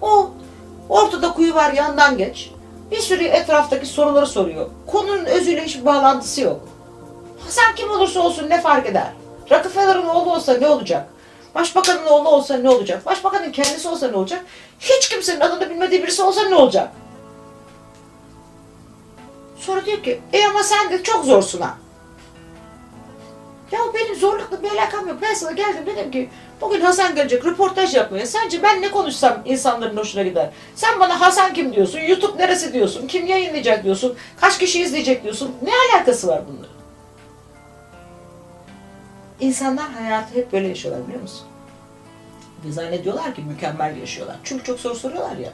O ortada kuyu var yandan geç. Bir sürü etraftaki soruları soruyor. Konunun özüyle hiçbir bağlantısı yok. Hasan kim olursa olsun ne fark eder? Rockefeller'ın oğlu olsa ne olacak? Başbakanın oğlu olsa ne olacak? Başbakanın kendisi olsa ne olacak? Hiç kimsenin adını bilmediği birisi olsa ne olacak? Sonra diyor ki, e ama sen de çok zorsun ha. Ya benim zorlukla bir alakam yok. Ben sana geldim dedim ki bugün Hasan gelecek röportaj yapmaya. Sence ben ne konuşsam insanların hoşuna gider? Sen bana Hasan kim diyorsun? YouTube neresi diyorsun? Kim yayınlayacak diyorsun? Kaç kişi izleyecek diyorsun? Ne alakası var bunların? İnsanlar hayatı hep böyle yaşıyorlar biliyor musun? Ve zannediyorlar ki mükemmel yaşıyorlar. Çünkü çok soru soruyorlar ya.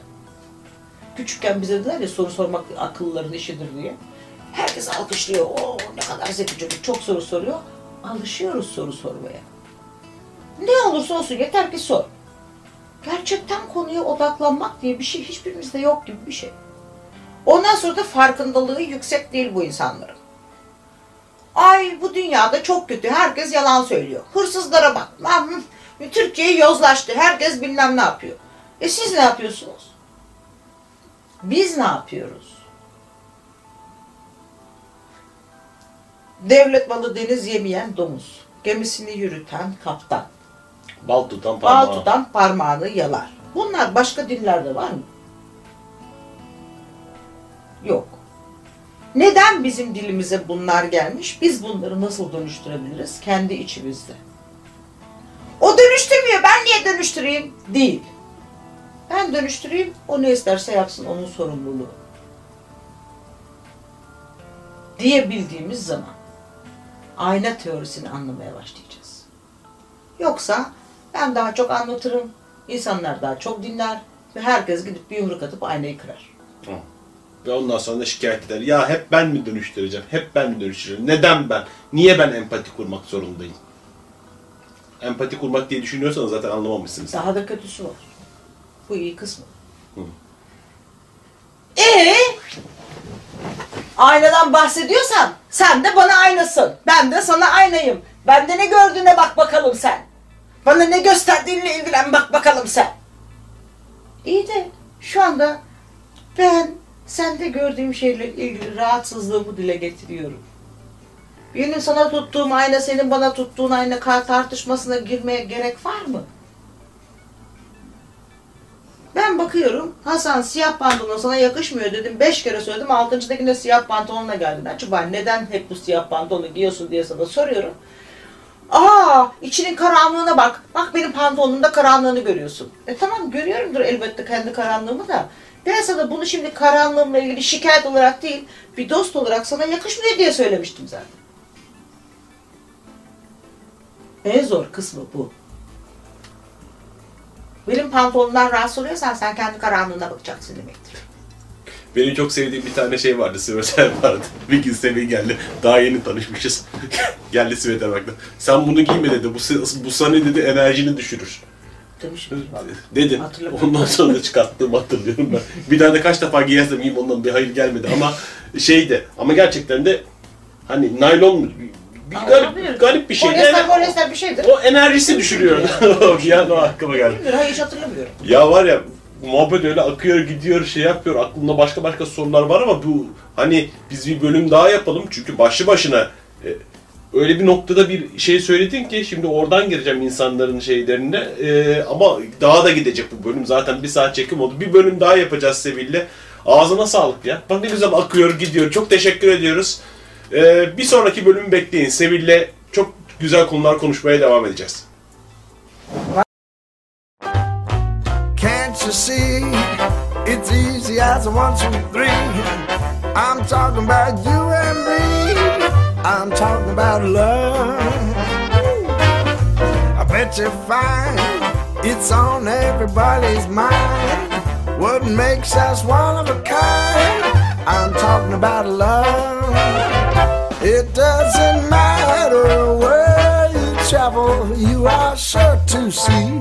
Küçükken bize dediler ya soru sormak akılların işidir diye. Herkes alkışlıyor. Oo ne kadar zeki çocuk çok soru soruyor. alışıyoruz soru sormaya. Ne olursa olsun yeter ki sor. Gerçekten konuya odaklanmak diye bir şey hiçbirimizde yok gibi bir şey. Ondan sonra da farkındalığı yüksek değil bu insanların. Ay bu dünyada çok kötü. Herkes yalan söylüyor. Hırsızlara bak. Lan, Türkiye yozlaştı. Herkes bilmem ne yapıyor. E siz ne yapıyorsunuz? Biz ne yapıyoruz? Devlet malı deniz yemeyen domuz. Gemisini yürüten kaptan. Bal tutan parmağı. Bal tutan parmağını yalar. Bunlar başka dinlerde var mı? Yok. Neden bizim dilimize bunlar gelmiş? Biz bunları nasıl dönüştürebiliriz? Kendi içimizde. O dönüştürmüyor. Ben niye dönüştüreyim? Değil. Ben dönüştüreyim. O ne isterse yapsın. Onun sorumluluğu. Diyebildiğimiz zaman ayna teorisini anlamaya başlayacağız. Yoksa ben daha çok anlatırım. insanlar daha çok dinler ve herkes gidip bir yumruk atıp aynayı kırar. Ve ondan sonra da şikayet eder. Ya hep ben mi dönüştüreceğim? Hep ben mi dönüştüreceğim? Neden ben? Niye ben empati kurmak zorundayım? Empati kurmak diye düşünüyorsanız zaten anlamamışsınız. Daha da kötüsü var. Bu iyi kısmı. Ee, aynadan bahsediyorsan sen de bana aynasın. Ben de sana aynayım. Bende ne gördüğüne bak bakalım sen. Bana ne gösterdiğinle ilgilen bak bakalım sen. İyi de şu anda ben sende gördüğüm şeyle ilgili rahatsızlığımı dile getiriyorum. Benim sana tuttuğum ayna senin bana tuttuğun ayna tartışmasına girmeye gerek var mı? Ben bakıyorum Hasan siyah pantolon sana yakışmıyor dedim. Beş kere söyledim. Altıncıdakinde siyah pantolonla geldin. Acaba neden hep bu siyah pantolonu giyiyorsun diye sana soruyorum. Aa içinin karanlığına bak. Bak benim pantolonumda karanlığını görüyorsun. E tamam görüyorumdur elbette kendi karanlığımı da. Ben sana bunu şimdi karanlığımla ilgili şikayet olarak değil, bir dost olarak sana yakışmıyor diye söylemiştim zaten. En zor kısmı bu. Benim pantolonumdan rahatsız oluyorsan sen kendi karanlığına bakacaksın demektir. Benim çok sevdiğim bir tane şey vardı. Siveter vardı. Bir gün Semih geldi. Daha yeni tanışmışız. geldi Siveter baktı. Sen bunu giyme dedi. Bu, bu sana dedi enerjini düşürür. Dedin. Hatırlamıyorum. Ondan sonra da çıkarttığımı hatırlıyorum ben. Bir daha da kaç defa giyersem giyeyim ondan bir hayır gelmedi ama şeydi. Ama gerçekten de hani naylon bir garip, garip bir şey. Polyester, Yani polyester bir şeydir. o enerjisi düşürüyor. bir an o aklıma geldi. Bilmiyorum, hayır hiç hatırlamıyorum. Ya var ya muhabbet öyle akıyor gidiyor şey yapıyor aklımda başka başka sorular var ama bu hani biz bir bölüm daha yapalım çünkü başlı başına e, öyle bir noktada bir şey söyledin ki şimdi oradan gireceğim insanların şeylerine e, ama daha da gidecek bu bölüm zaten bir saat çekim oldu bir bölüm daha yapacağız Sevil'le ağzına sağlık ya bak ne güzel akıyor gidiyor çok teşekkür ediyoruz E, bir sonraki bölümü bekleyin Sevil'le çok güzel konular konuşmaya devam edeceğiz. Can't you see? It's easy as one, two, three. I'm talking about you. I'm talking about love. I bet you find it's on everybody's mind. What makes us one of a kind? I'm talking about love. It doesn't matter where you travel, you are sure to see.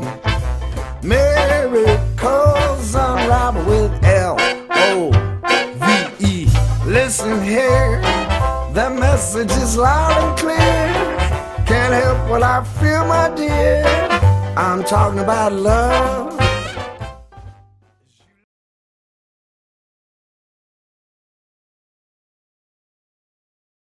Miracles unravel with L O V E. Listen here, the message is loud and clear. Can't help what I feel, my dear. I'm talking about love.